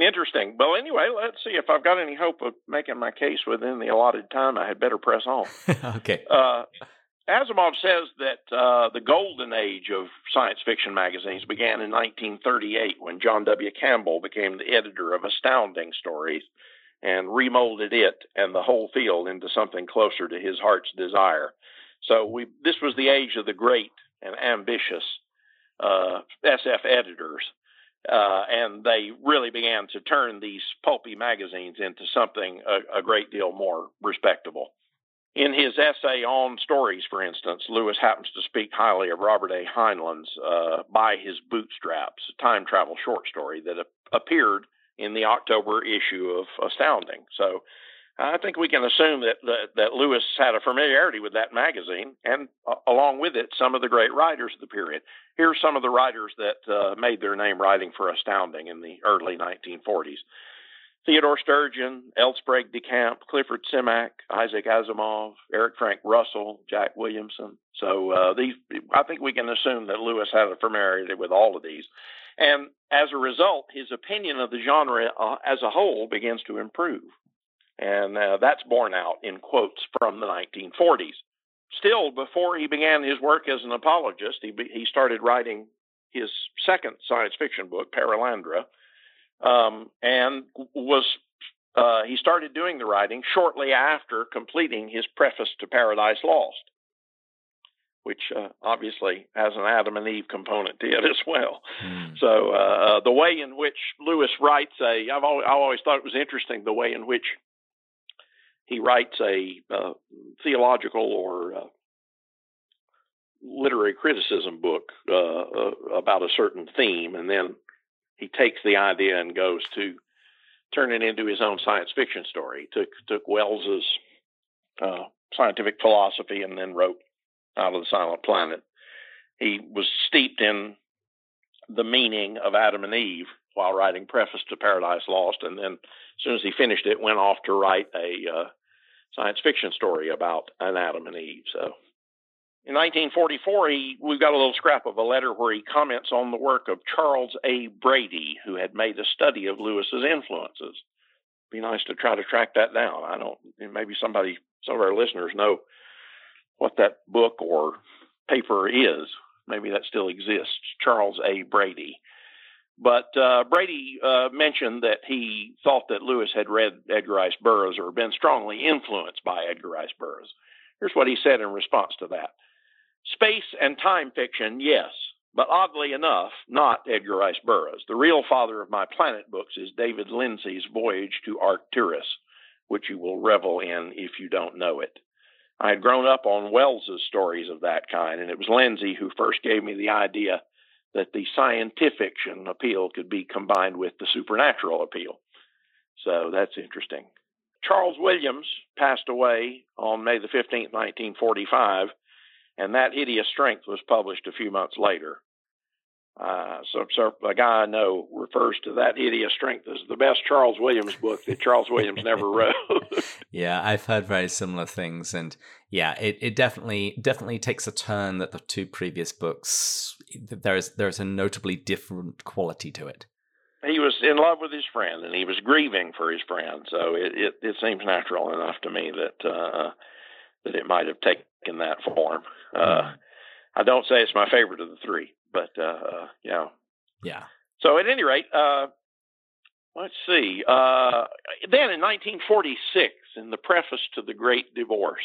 Interesting. Well, anyway, let's see if I've got any hope of making my case within the allotted time. I had better press on. okay. Uh, Asimov says that uh, the golden age of science fiction magazines began in 1938 when John W. Campbell became the editor of Astounding Stories and remolded it and the whole field into something closer to his heart's desire. So we this was the age of the great and ambitious uh, SF editors uh, and they really began to turn these pulpy magazines into something a, a, great deal more respectable. In his essay on stories, for instance, Lewis happens to speak highly of Robert A. Heinlein's uh, By His Bootstraps, a time travel short story that a- appeared in the October issue of Astounding. So I think we can assume that, that, that Lewis had a familiarity with that magazine, and uh, along with it, some of the great writers of the period. Here's some of the writers that uh, made their name writing for Astounding in the early 1940s: Theodore Sturgeon, L. Sprague de Camp, Clifford Simak, Isaac Asimov, Eric Frank Russell, Jack Williamson. So uh, these, I think we can assume that Lewis had a familiarity with all of these. And as a result, his opinion of the genre uh, as a whole begins to improve. And uh, that's borne out in quotes from the 1940s. Still, before he began his work as an apologist, he, he started writing his second science fiction book, Perelandra, um, and was uh, he started doing the writing shortly after completing his preface to Paradise Lost, which uh, obviously has an Adam and Eve component to it as well. Mm. So uh, the way in which Lewis writes a, I've always, I always thought it was interesting the way in which he writes a uh, theological or uh, literary criticism book uh, uh, about a certain theme, and then he takes the idea and goes to turn it into his own science fiction story. He took took Wells's uh, scientific philosophy and then wrote Out of the Silent Planet. He was steeped in the meaning of Adam and Eve while writing Preface to Paradise Lost, and then as soon as he finished it, went off to write a uh, science fiction story about an Adam and Eve. So, in 1944, he we've got a little scrap of a letter where he comments on the work of Charles A. Brady, who had made a study of Lewis's influences. Be nice to try to track that down. I don't. Maybe somebody, some of our listeners know what that book or paper is. Maybe that still exists. Charles A. Brady. But uh, Brady uh, mentioned that he thought that Lewis had read Edgar Rice Burroughs or been strongly influenced by Edgar Rice Burroughs. Here's what he said in response to that Space and time fiction, yes, but oddly enough, not Edgar Rice Burroughs. The real father of my planet books is David Lindsay's Voyage to Arcturus, which you will revel in if you don't know it. I had grown up on Wells's stories of that kind, and it was Lindsay who first gave me the idea that the scientific appeal could be combined with the supernatural appeal. So that's interesting. Charles Williams passed away on May the 15th, 1945, and That Hideous Strength was published a few months later. Uh, so, so a guy I know refers to that hideous strength as the best Charles Williams book that Charles Williams never wrote. yeah, I've heard very similar things, and yeah, it, it definitely definitely takes a turn that the two previous books there is there is a notably different quality to it. He was in love with his friend, and he was grieving for his friend. So it it, it seems natural enough to me that uh, that it might have taken that form. Uh. I don't say it's my favorite of the three but uh, yeah, yeah. So at any rate, uh, let's see. Uh, then in 1946, in the preface to The Great Divorce,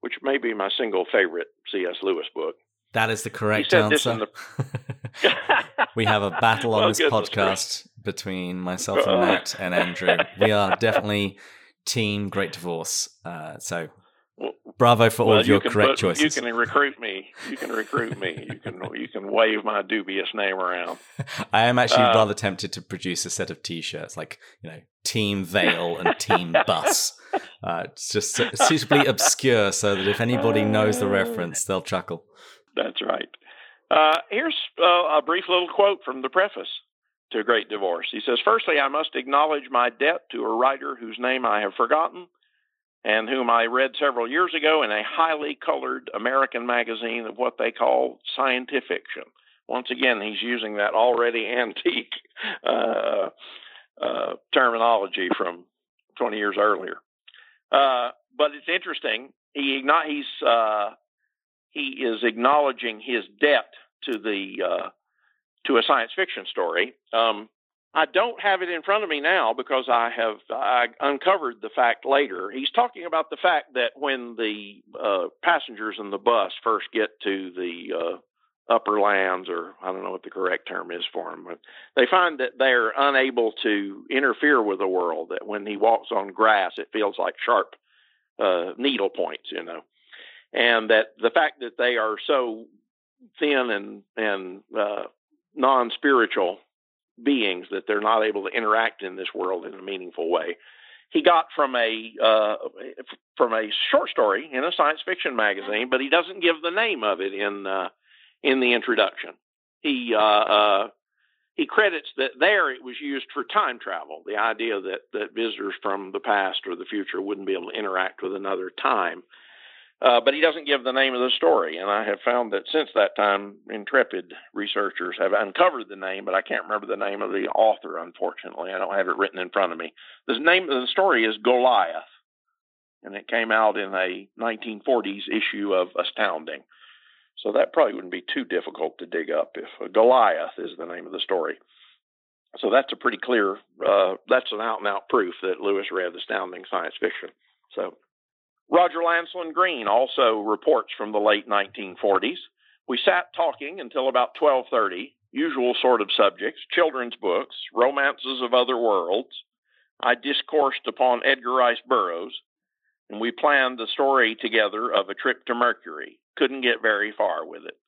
which may be my single favorite C.S. Lewis book. That is the correct answer. The... we have a battle on this podcast between myself and Matt and Andrew. We are definitely team Great Divorce. Uh, so Bravo for well, all of your you correct put, choices. You can recruit me. You can recruit me. You can you can wave my dubious name around. I am actually uh, rather tempted to produce a set of T-shirts, like you know, Team Veil and Team Bus. Uh, it's just suitably obscure, so that if anybody knows the reference, they'll chuckle. That's right. Uh, here's uh, a brief little quote from the preface to A Great Divorce. He says, Firstly, I must acknowledge my debt to a writer whose name I have forgotten and whom I read several years ago in a highly colored American magazine of what they call scientific fiction. Once again, he's using that already antique uh, uh, terminology from 20 years earlier. Uh, but it's interesting. He he's uh, he is acknowledging his debt to the uh, to a science fiction story. Um, I don't have it in front of me now because I have I uncovered the fact later. He's talking about the fact that when the uh, passengers in the bus first get to the uh, upper lands, or I don't know what the correct term is for them, but they find that they're unable to interfere with the world. That when he walks on grass, it feels like sharp uh, needle points, you know, and that the fact that they are so thin and and uh, non spiritual beings that they're not able to interact in this world in a meaningful way. He got from a uh, from a short story in a science fiction magazine, but he doesn't give the name of it in uh, in the introduction. He uh, uh, he credits that there it was used for time travel, the idea that that visitors from the past or the future wouldn't be able to interact with another time. Uh, but he doesn't give the name of the story. And I have found that since that time, intrepid researchers have uncovered the name, but I can't remember the name of the author, unfortunately. I don't have it written in front of me. The name of the story is Goliath, and it came out in a 1940s issue of Astounding. So that probably wouldn't be too difficult to dig up if Goliath is the name of the story. So that's a pretty clear, uh, that's an out and out proof that Lewis read astounding science fiction. So Roger Lancelyn Green also reports from the late 1940s. We sat talking until about 12:30, usual sort of subjects, children's books, romances of other worlds. I discoursed upon Edgar Rice Burroughs, and we planned the story together of a trip to Mercury. Couldn't get very far with it.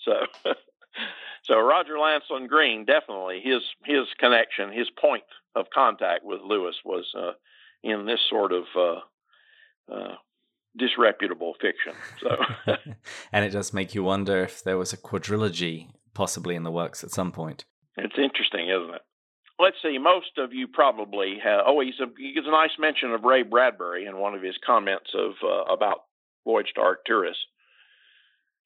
So so Roger Lancelyn Green definitely his his connection, his point of contact with Lewis was uh, in this sort of uh, uh, disreputable fiction. So, and it does make you wonder if there was a quadrilogy possibly in the works at some point. It's interesting, isn't it? Let's see. Most of you probably have. Oh, he's a, he gives a nice mention of Ray Bradbury in one of his comments of uh, about Voyage to Arcturus.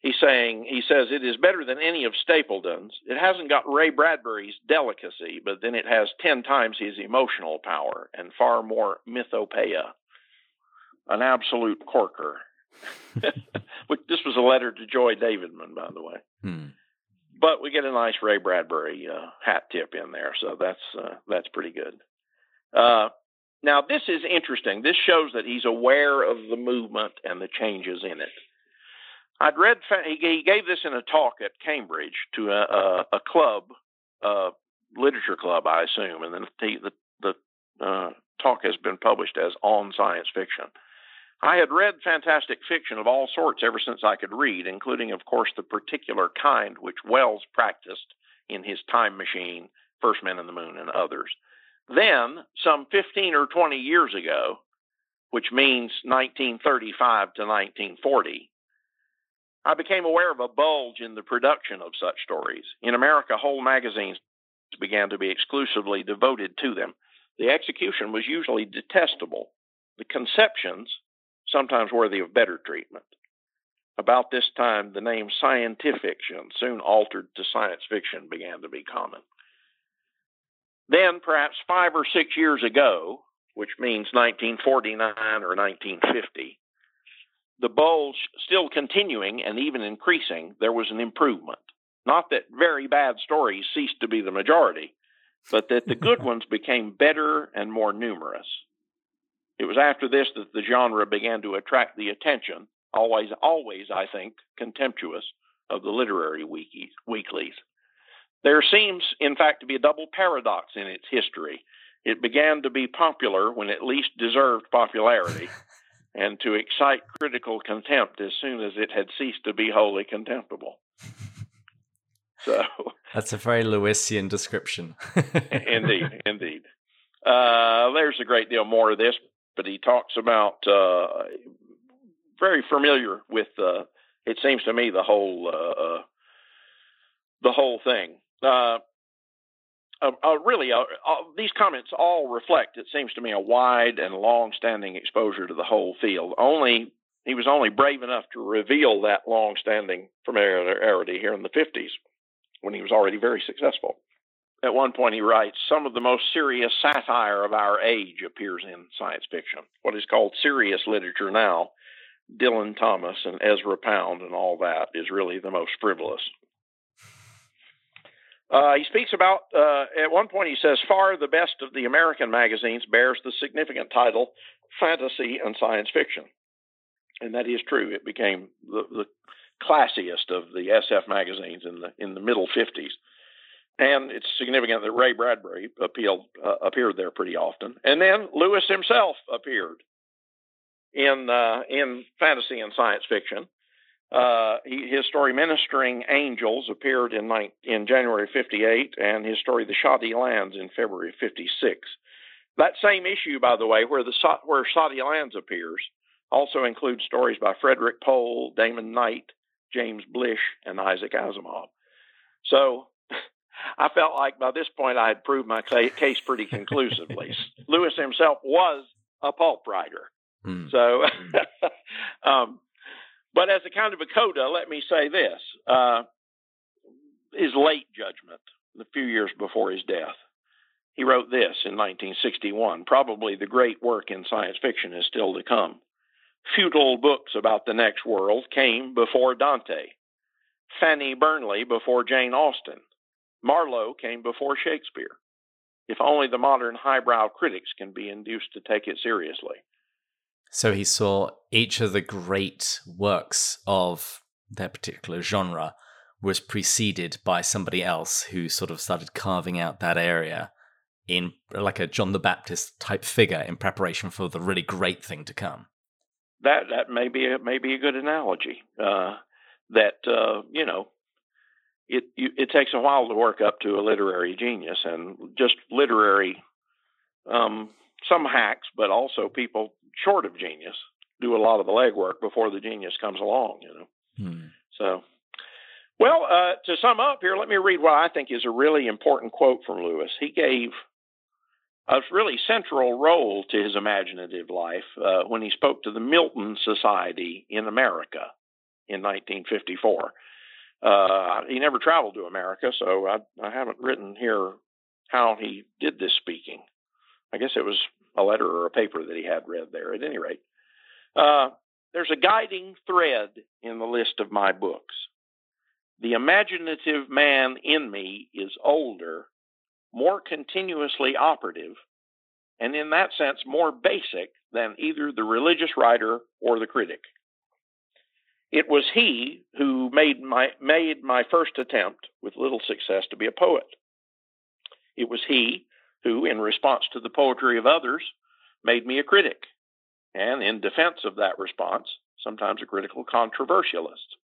He's saying he says it is better than any of Stapledon's. It hasn't got Ray Bradbury's delicacy, but then it has ten times his emotional power and far more mythopoeia an absolute corker. this was a letter to Joy Davidman, by the way. Hmm. But we get a nice Ray Bradbury uh, hat tip in there, so that's uh, that's pretty good. Uh, now this is interesting. This shows that he's aware of the movement and the changes in it. I'd read he gave this in a talk at Cambridge to a, a, a club, a literature club, I assume, and then the the, the uh, talk has been published as on science fiction. I had read fantastic fiction of all sorts ever since I could read, including, of course, the particular kind which Wells practiced in his Time Machine, First Men in the Moon, and others. Then, some 15 or 20 years ago, which means 1935 to 1940, I became aware of a bulge in the production of such stories. In America, whole magazines began to be exclusively devoted to them. The execution was usually detestable. The conceptions sometimes worthy of better treatment. About this time, the name scientific fiction, soon altered to science fiction, began to be common. Then, perhaps five or six years ago, which means 1949 or 1950, the bulge still continuing and even increasing, there was an improvement. Not that very bad stories ceased to be the majority, but that the good ones became better and more numerous. It was after this that the genre began to attract the attention, always, always, I think, contemptuous of the literary weeklies. There seems, in fact, to be a double paradox in its history. It began to be popular when it least deserved popularity, and to excite critical contempt as soon as it had ceased to be wholly contemptible. So that's a very Lewisian description. indeed, indeed. Uh, there's a great deal more of this, but he talks about uh, very familiar with. Uh, it seems to me the whole uh, uh the whole thing. Uh, uh, really, these comments all reflect, it seems to me, a wide and long-standing exposure to the whole field. Only he was only brave enough to reveal that long-standing familiarity here in the 50s, when he was already very successful. At one point, he writes, Some of the most serious satire of our age appears in science fiction. What is called serious literature now, Dylan Thomas and Ezra Pound and all that, is really the most frivolous. Uh, he speaks about, uh, at one point, he says, Far the best of the American magazines bears the significant title Fantasy and Science Fiction. And that is true. It became the, the classiest of the SF magazines in the in the middle 50s. And it's significant that Ray Bradbury appealed, uh, appeared there pretty often. And then Lewis himself appeared in uh, in fantasy and science fiction. Uh, he, his story "Ministering Angels" appeared in in January '58, and his story "The Shoddy Lands" in February '56. That same issue, by the way, where the where Shoddy Lands appears, also includes stories by Frederik Pohl, Damon Knight, James Blish, and Isaac Asimov. So I felt like by this point I had proved my case pretty conclusively. Lewis himself was a pulp writer. Mm. So, um, but as a kind of a coda, let me say this: uh, his late judgment, a few years before his death, he wrote this in 1961. Probably the great work in science fiction is still to come. Futile books about the next world came before Dante. Fanny Burney before Jane Austen. Marlowe came before Shakespeare. If only the modern highbrow critics can be induced to take it seriously. So he saw each of the great works of that particular genre was preceded by somebody else who sort of started carving out that area in like a John the Baptist type figure in preparation for the really great thing to come. That that may be a, may be a good analogy. Uh, that uh, you know it you, it takes a while to work up to a literary genius, and just literary um, some hacks, but also people short of genius do a lot of the legwork before the genius comes along. You know, hmm. so. Well, uh, to sum up here, let me read what I think is a really important quote from Lewis. He gave a really central role to his imaginative life uh, when he spoke to the Milton Society in America in 1954. Uh, he never traveled to America, so I, I haven't written here how he did this speaking. I guess it was a letter or a paper that he had read there. At any rate, uh, there's a guiding thread in the list of my books. The imaginative man in me is older, more continuously operative, and in that sense more basic than either the religious writer or the critic. It was he who made my, made my first attempt, with little success, to be a poet. It was he who, in response to the poetry of others, made me a critic, and in defense of that response, sometimes a critical controversialist.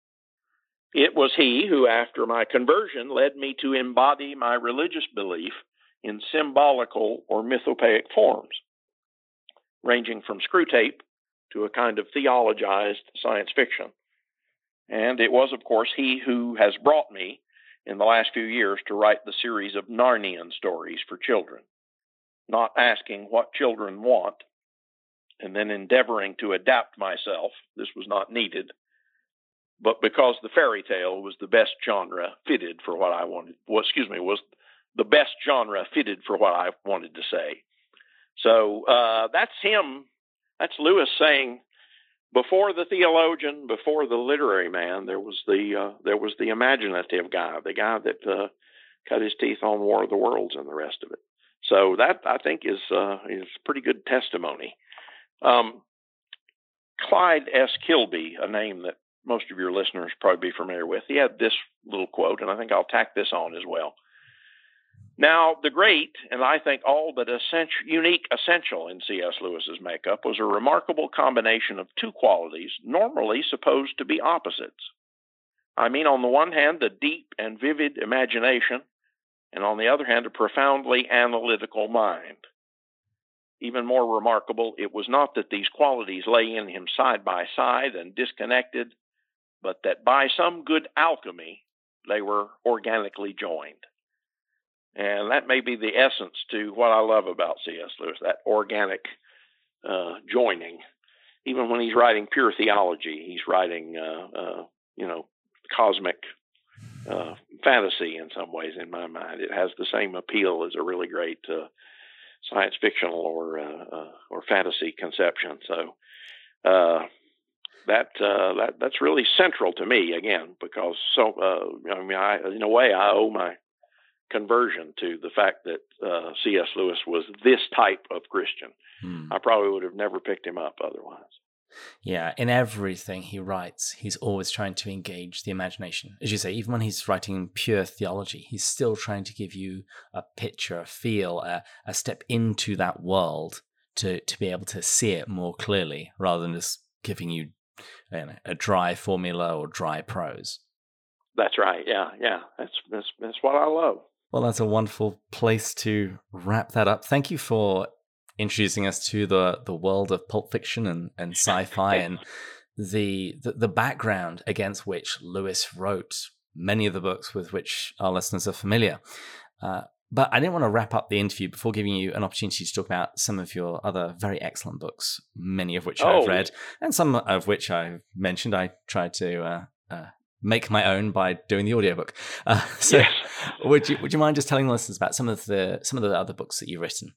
It was he who, after my conversion, led me to embody my religious belief in symbolical or mythopoeic forms, ranging from Screwtape to a kind of theologized science fiction. And it was, of course, he who has brought me in the last few years to write the series of Narnian stories for children, not asking what children want and then endeavoring to adapt myself. This was not needed, but because the fairy tale was the best genre fitted for what I wanted, well, excuse me, was the best genre fitted for what I wanted to say. So uh, that's him. That's Lewis saying, before the theologian, before the literary man, there was the uh, there was the imaginative guy, the guy that uh, cut his teeth on War of the Worlds and the rest of it. So that I think is uh, is pretty good testimony. Um, Clyde S. Kilby, a name that most of your listeners probably be familiar with, he had this little quote, and I think I'll tack this on as well. Now, the great, and I think all but essential, unique essential in C.S. Lewis's makeup was a remarkable combination of two qualities normally supposed to be opposites. I mean, on the one hand, the deep and vivid imagination, and on the other hand, a profoundly analytical mind. Even more remarkable, it was not that these qualities lay in him side by side and disconnected, but that by some good alchemy they were organically joined. And that may be the essence to what I love about C.S. Lewis that organic uh, joining. Even when he's writing pure theology, he's writing, uh, uh, you know, cosmic uh, fantasy in some ways. In my mind, it has the same appeal as a really great uh, science fictional or uh, or fantasy conception. So that that that's really central to me again because so I mean I in a way I owe my conversion to the fact that uh, C.S. Lewis was this type of Christian. Hmm. I probably would have never picked him up otherwise. Yeah, in everything he writes, he's always trying to engage the imagination. As you say, even when he's writing pure theology, he's still trying to give you a picture, a feel, a, a step into that world to, to be able to see it more clearly rather than just giving you, you know, a dry formula or dry prose. That's right. Yeah, yeah. That's that's that's what I love. Well, that's a wonderful place to wrap that up. Thank you for introducing us to the the world of pulp fiction and, and sci-fi and the, the, the background against which Lewis wrote many of the books with which our listeners are familiar. Uh, but I didn't want to wrap up the interview before giving you an opportunity to talk about some of your other very excellent books, many of which oh. I've read, and some of which I've mentioned. I tried to uh, uh, make my own by doing the audiobook. Uh, so, yes. would you would you mind just telling the listeners about some of the some of the other books that you've written?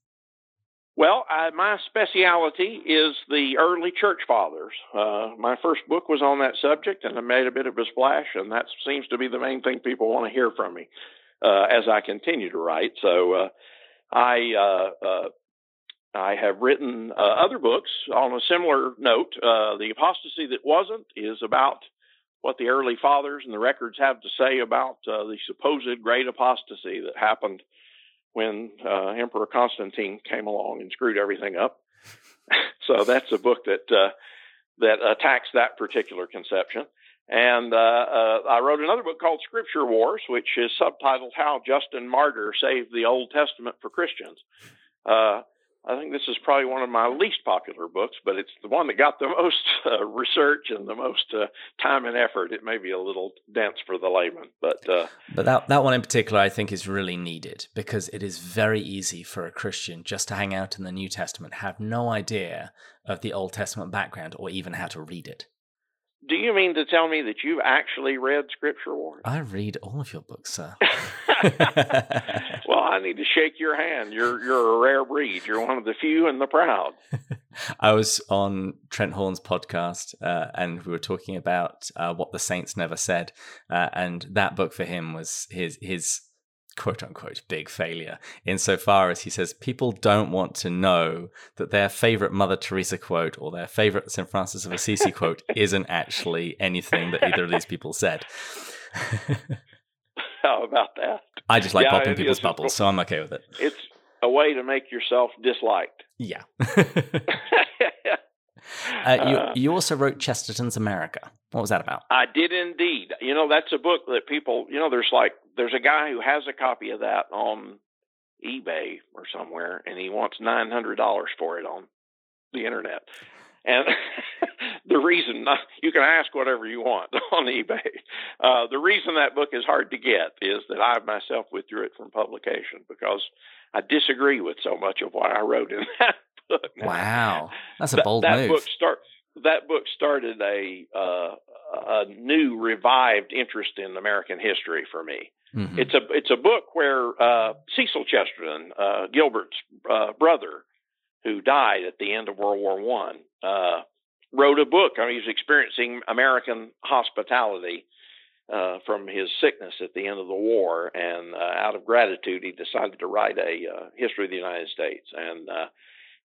Well, I, my specialty is the early church fathers. Uh, my first book was on that subject, and I made a bit of a splash, and that seems to be the main thing people want to hear from me uh, as I continue to write. So, uh, I uh, uh, I have written uh, other books on a similar note. the apostasy that wasn't is about what the early fathers and the records have to say about uh, the supposed great apostasy that happened when uh, Emperor Constantine came along and screwed everything up. so that's a book that uh, that attacks that particular conception. And uh, uh, I wrote another book called Scripture Wars, which is subtitled "How Justin Martyr Saved the Old Testament for Christians." I think this is probably one of my least popular books, but it's the one that got the most uh, research and the most uh, time and effort. It may be a little dense for the layman, but uh, but that that one in particular, I think, is really needed because it is very easy for a Christian just to hang out in the New Testament, have no idea of the Old Testament background or even how to read it. Do you mean to tell me that you've actually read Scripture Wars? I read all of your books, sir. well, I need to shake your hand. You're you're a rare breed. You're one of the few and the proud. I was on Trent Horn's podcast, uh, and we were talking about uh, what the saints never said, uh, and that book for him was his his quote unquote big failure insofar as he says people don't want to know that their favorite Mother Teresa quote or their favorite St. Francis of Assisi quote isn't actually anything that either of these people said. How about that? I just like yeah, popping people's bubbles, so I'm okay with it. It's a way to make yourself disliked. Yeah. Uh, you, uh, you also wrote Chesterton's America. What was that about? I did indeed. You know, that's a book that people, you know, there's like, there's a guy who has a copy of that on eBay or somewhere, and he wants $900 for it on the internet. And the reason you can ask whatever you want on eBay. Uh, the reason that book is hard to get is that I myself withdrew it from publication because I disagree with so much of what I wrote in that book. Wow, that's a bold that, move. Book start, that book started a uh, a new revived interest in American history for me. Mm-hmm. It's a it's a book where uh, Cecil Chesterton, uh, Gilbert's uh, brother, who died at the end of World War One, uh, wrote a book. I mean, he was experiencing American hospitality uh, from his sickness at the end of the war, and uh, out of gratitude, he decided to write a uh, history of the United States. And uh,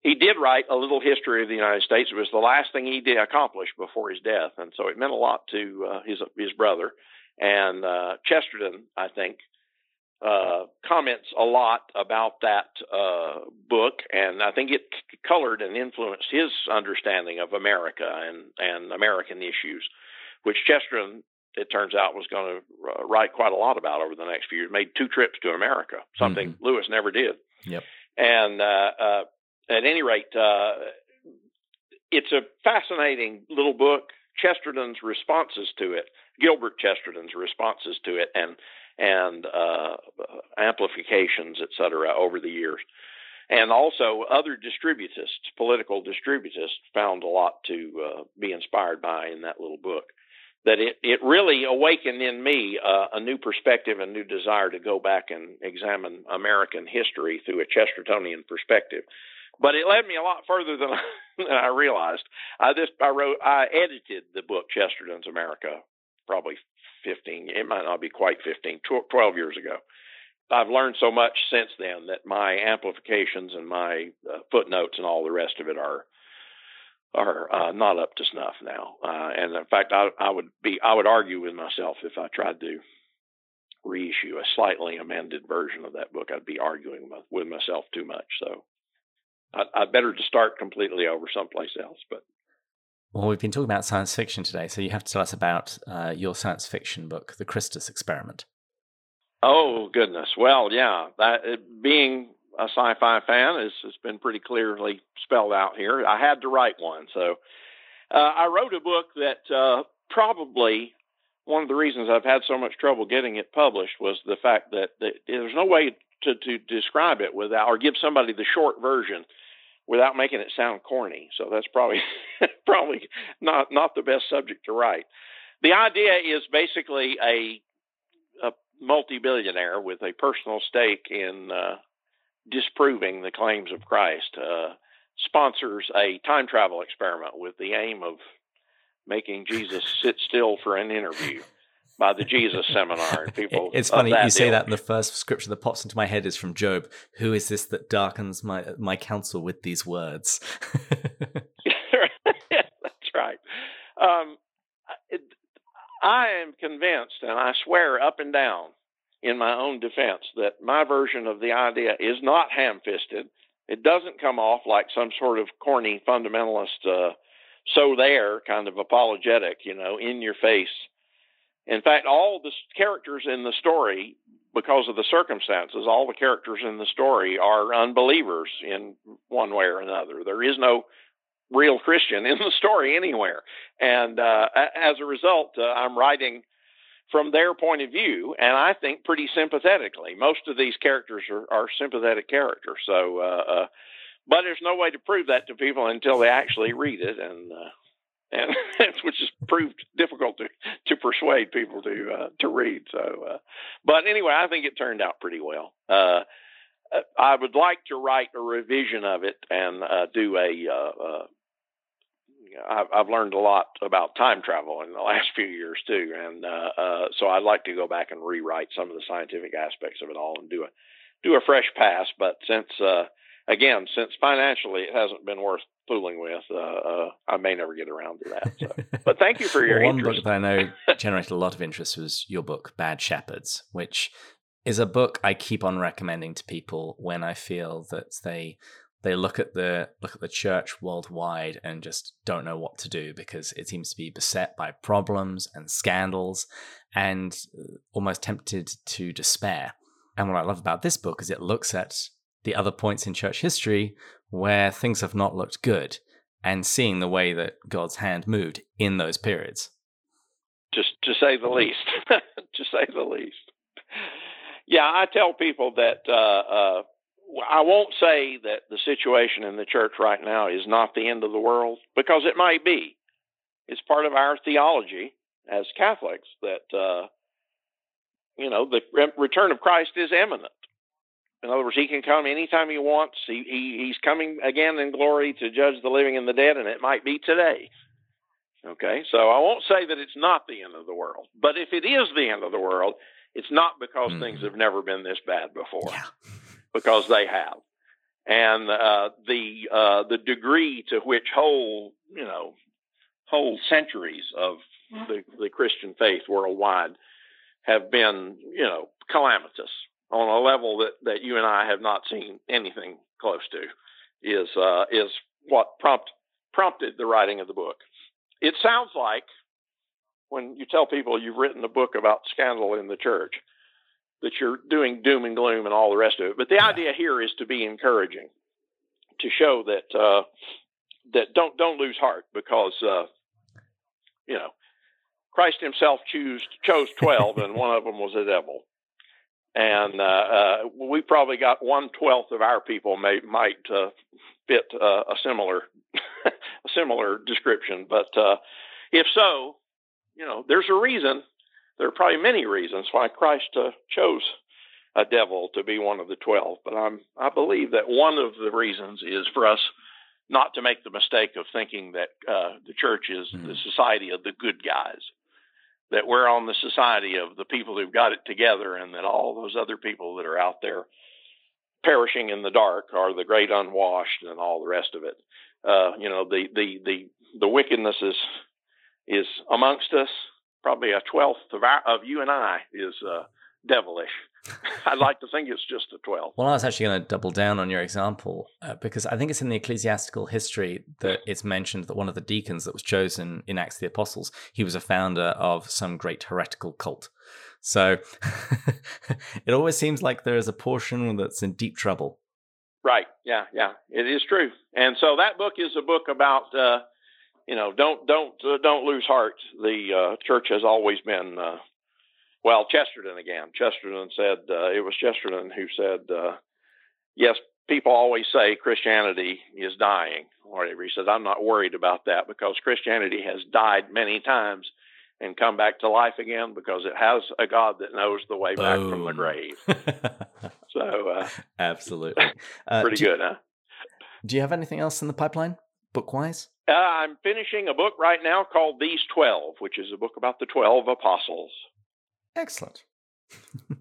he did write a little history of the United States. It was the last thing he did accomplish before his death, and so it meant a lot to uh, his his brother. And uh, Chesterton, I think, uh, comments a lot about that uh, book, and I think it c- colored and influenced his understanding of America and and American issues, which Chesterton, it turns out, was going to uh, write quite a lot about over the next few years. Made two trips to America, something mm-hmm. Lewis never did. Yep. And uh, uh, at any rate, uh, it's a fascinating little book. Chesterton's responses to it Gilbert Chesterton's responses to it and and uh, amplifications, et cetera, over the years. And also other distributists, political distributists, found a lot to uh, be inspired by in that little book. That it, it really awakened in me uh, a new perspective, a new desire to go back and examine American history through a Chestertonian perspective. But it led me a lot further than I, than I realized. I just I wrote I edited the book Chesterton's America probably 15, it might not be quite 15, 12 years ago. I've learned so much since then that my amplifications and my uh, footnotes and all the rest of it are are uh, not up to snuff now. Uh, and in fact, I, I would be I would argue with myself if I tried to reissue a slightly amended version of that book. I'd be arguing with myself too much. So I'd, I'd better to start completely over someplace else. But well, we've been talking about science fiction today, so you have to tell us about uh, your science fiction book, The Christus Experiment. Oh goodness! Well, yeah, that being a sci-fi fan has, has been pretty clearly spelled out here. I had to write one, so uh, I wrote a book that uh, probably one of the reasons I've had so much trouble getting it published was the fact that, that there's no way to, to describe it without or give somebody the short version without making it sound corny. So that's probably probably not not the best subject to write. The idea is basically a a multi-billionaire with a personal stake in uh, disproving the claims of Christ uh, sponsors a time travel experiment with the aim of making Jesus sit still for an interview by the Jesus seminar and people. It's funny you say that. And the first scripture that pops into my head is from Job. Who is this that darkens my my counsel with these words? That's right. Um, it, I am convinced, and I swear up and down in my own defense, that my version of the idea is not ham-fisted. It doesn't come off like some sort of corny fundamentalist, uh, so there kind of apologetic, you know, in your face in fact, all the characters in the story, because of the circumstances, all the characters in the story are unbelievers in one way or another. There is no real Christian in the story anywhere. And uh, as a result, uh, I'm writing from their point of view, and I think pretty sympathetically. Most of these characters are, are sympathetic characters. So, uh, uh but there's no way to prove that to people until they actually read it, and uh, and which has proved difficult to to persuade people to uh, to read. So, uh, but anyway, I think it turned out pretty well. Uh, I would like to write a revision of it and uh, do a. Uh, uh, I've, I've learned a lot about time travel in the last few years too, and so I'd like to go back and rewrite some of the scientific aspects of it all and do a do a fresh pass. But since again, since financially it hasn't been worth fooling with, uh, uh, I may never get around to that. So. But thank you for your well, one interest. book that I know generated a lot of interest was your book, Bad Shepherds, which is a book I keep on recommending to people when I feel that they they look at the look at the church worldwide and just don't know what to do because it seems to be beset by problems and scandals and uh, almost tempted to despair. And what I love about this book is it looks at the other points in church history where things have not looked good and seeing the way that God's hand moved in those periods. Just to say the least, to say the least. Yeah, I tell people that uh, uh, I won't say that the situation in the church right now is not the end of the world because it might be. It's part of our theology as Catholics that uh, you know the return of Christ is imminent. In other words, he can come anytime he wants. He, he he's coming again in glory to judge the living and the dead, and it might be today. Okay, so I won't say that it's not the end of the world, but if it is the end of the world, it's not because mm. things have never been this bad before, yeah. because they have, and uh, the uh, the degree to which whole you know whole centuries of the, the Christian faith worldwide have been you know calamitous on a level that, that you and I have not seen anything close to is uh, is what prompt prompted the writing of the book. It sounds like when you tell people you've written a book about scandal in the church that you're doing doom and gloom and all the rest of it. But the idea here is to be encouraging, to show that uh, that don't don't lose heart because uh, you know Christ Himself choose, chose twelve, and one of them was a devil. And uh, uh, we probably got one twelfth of our people may, might uh, fit uh, a similar a similar description. But uh, if so, you know, there's a reason. There are probably many reasons why Christ uh, chose a devil to be one of the twelve. But I'm I believe that one of the reasons is for us not to make the mistake of thinking that uh, the church is mm-hmm. the society of the good guys. That we're on the society of the people who've got it together, and that all those other people that are out there perishing in the dark are the great unwashed and all the rest of it. Uh, you know, the the the the wickedness is is amongst us. Probably a twelfth of our, of you and I is uh, devilish. I'd like to think it's just a 12. Well, I was actually going to double down on your example uh, because I think it's in the ecclesiastical history that it's mentioned that one of the deacons that was chosen in Acts of the Apostles, he was a founder of some great heretical cult. So it always seems like there is a portion that's in deep trouble. Right. Yeah. Yeah. It is true. And so that book is a book about, uh, you know, don't don't uh, don't lose heart. The uh, church has always been, uh, well, Chesterton again. Chesterton said uh, it was Chesterton who said, uh, yes, people always say Christianity is dying. Or he said, I'm not worried about that because Christianity has died many times and come back to life again because it has a God that knows the way back from the grave. so, uh, absolutely, uh, pretty good, you, huh? Do you have anything else in the pipeline, book wise? Uh, I'm finishing a book right now called These Twelve, which is a book about the twelve apostles. Excellent.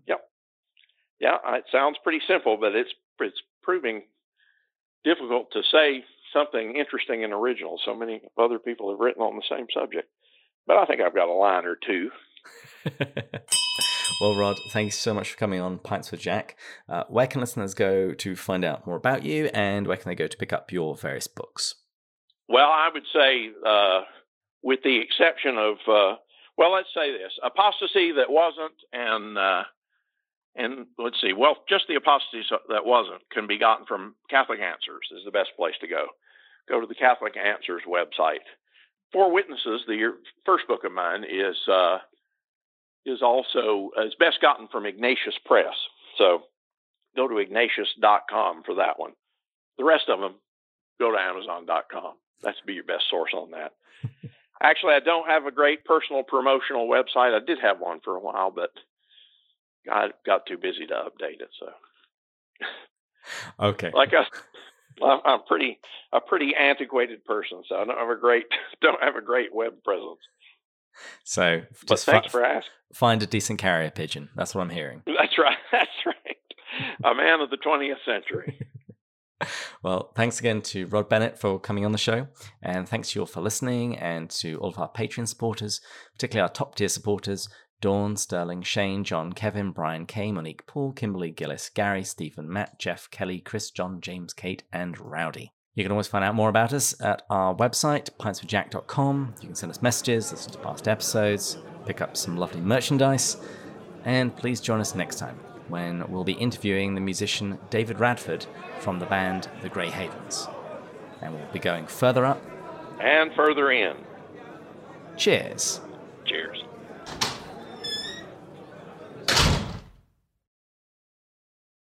yep. Yeah, it sounds pretty simple, but it's it's proving difficult to say something interesting and original. So many other people have written on the same subject but I think I've got a line or two. well, Rod, thanks so much for coming on Pints with Jack. Uh, where can listeners go to find out more about you, and where can they go to pick up your various books? Well, I would say, uh, with the exception of, uh, well, let's say this: apostasy that wasn't, and uh, and let's see, well, just the apostasy that wasn't can be gotten from Catholic Answers is the best place to go. Go to the Catholic Answers website Four Witnesses, the first book of mine, is uh, is also is best gotten from Ignatius Press. So go to ignatius.com for that one. The rest of them, go to amazon.com. That's be your best source on that. Actually, I don't have a great personal promotional website. I did have one for a while, but I got too busy to update it. So, okay. Like I I'm pretty a pretty antiquated person, so I don't have a great don't have a great web presence. So just thanks for asking. Find a decent carrier pigeon. That's what I'm hearing. That's right. That's right. A man of the 20th century. well, thanks again to Rod Bennett for coming on the show, and thanks to you all for listening, and to all of our Patreon supporters, particularly our top tier supporters Dawn, Sterling, Shane, John, Kevin, Brian, Kay, Monique, Paul, Kimberly, Gillis, Gary, Stephen, Matt, Jeff, Kelly, Chris, John, James, Kate, and Rowdy. You can always find out more about us at our website, pintswithjack.com. You can send us messages, listen to past episodes, pick up some lovely merchandise, and please join us next time when we'll be interviewing the musician David Radford from the band The Gray Havens. And we'll be going further up and further in. Cheers. Cheers.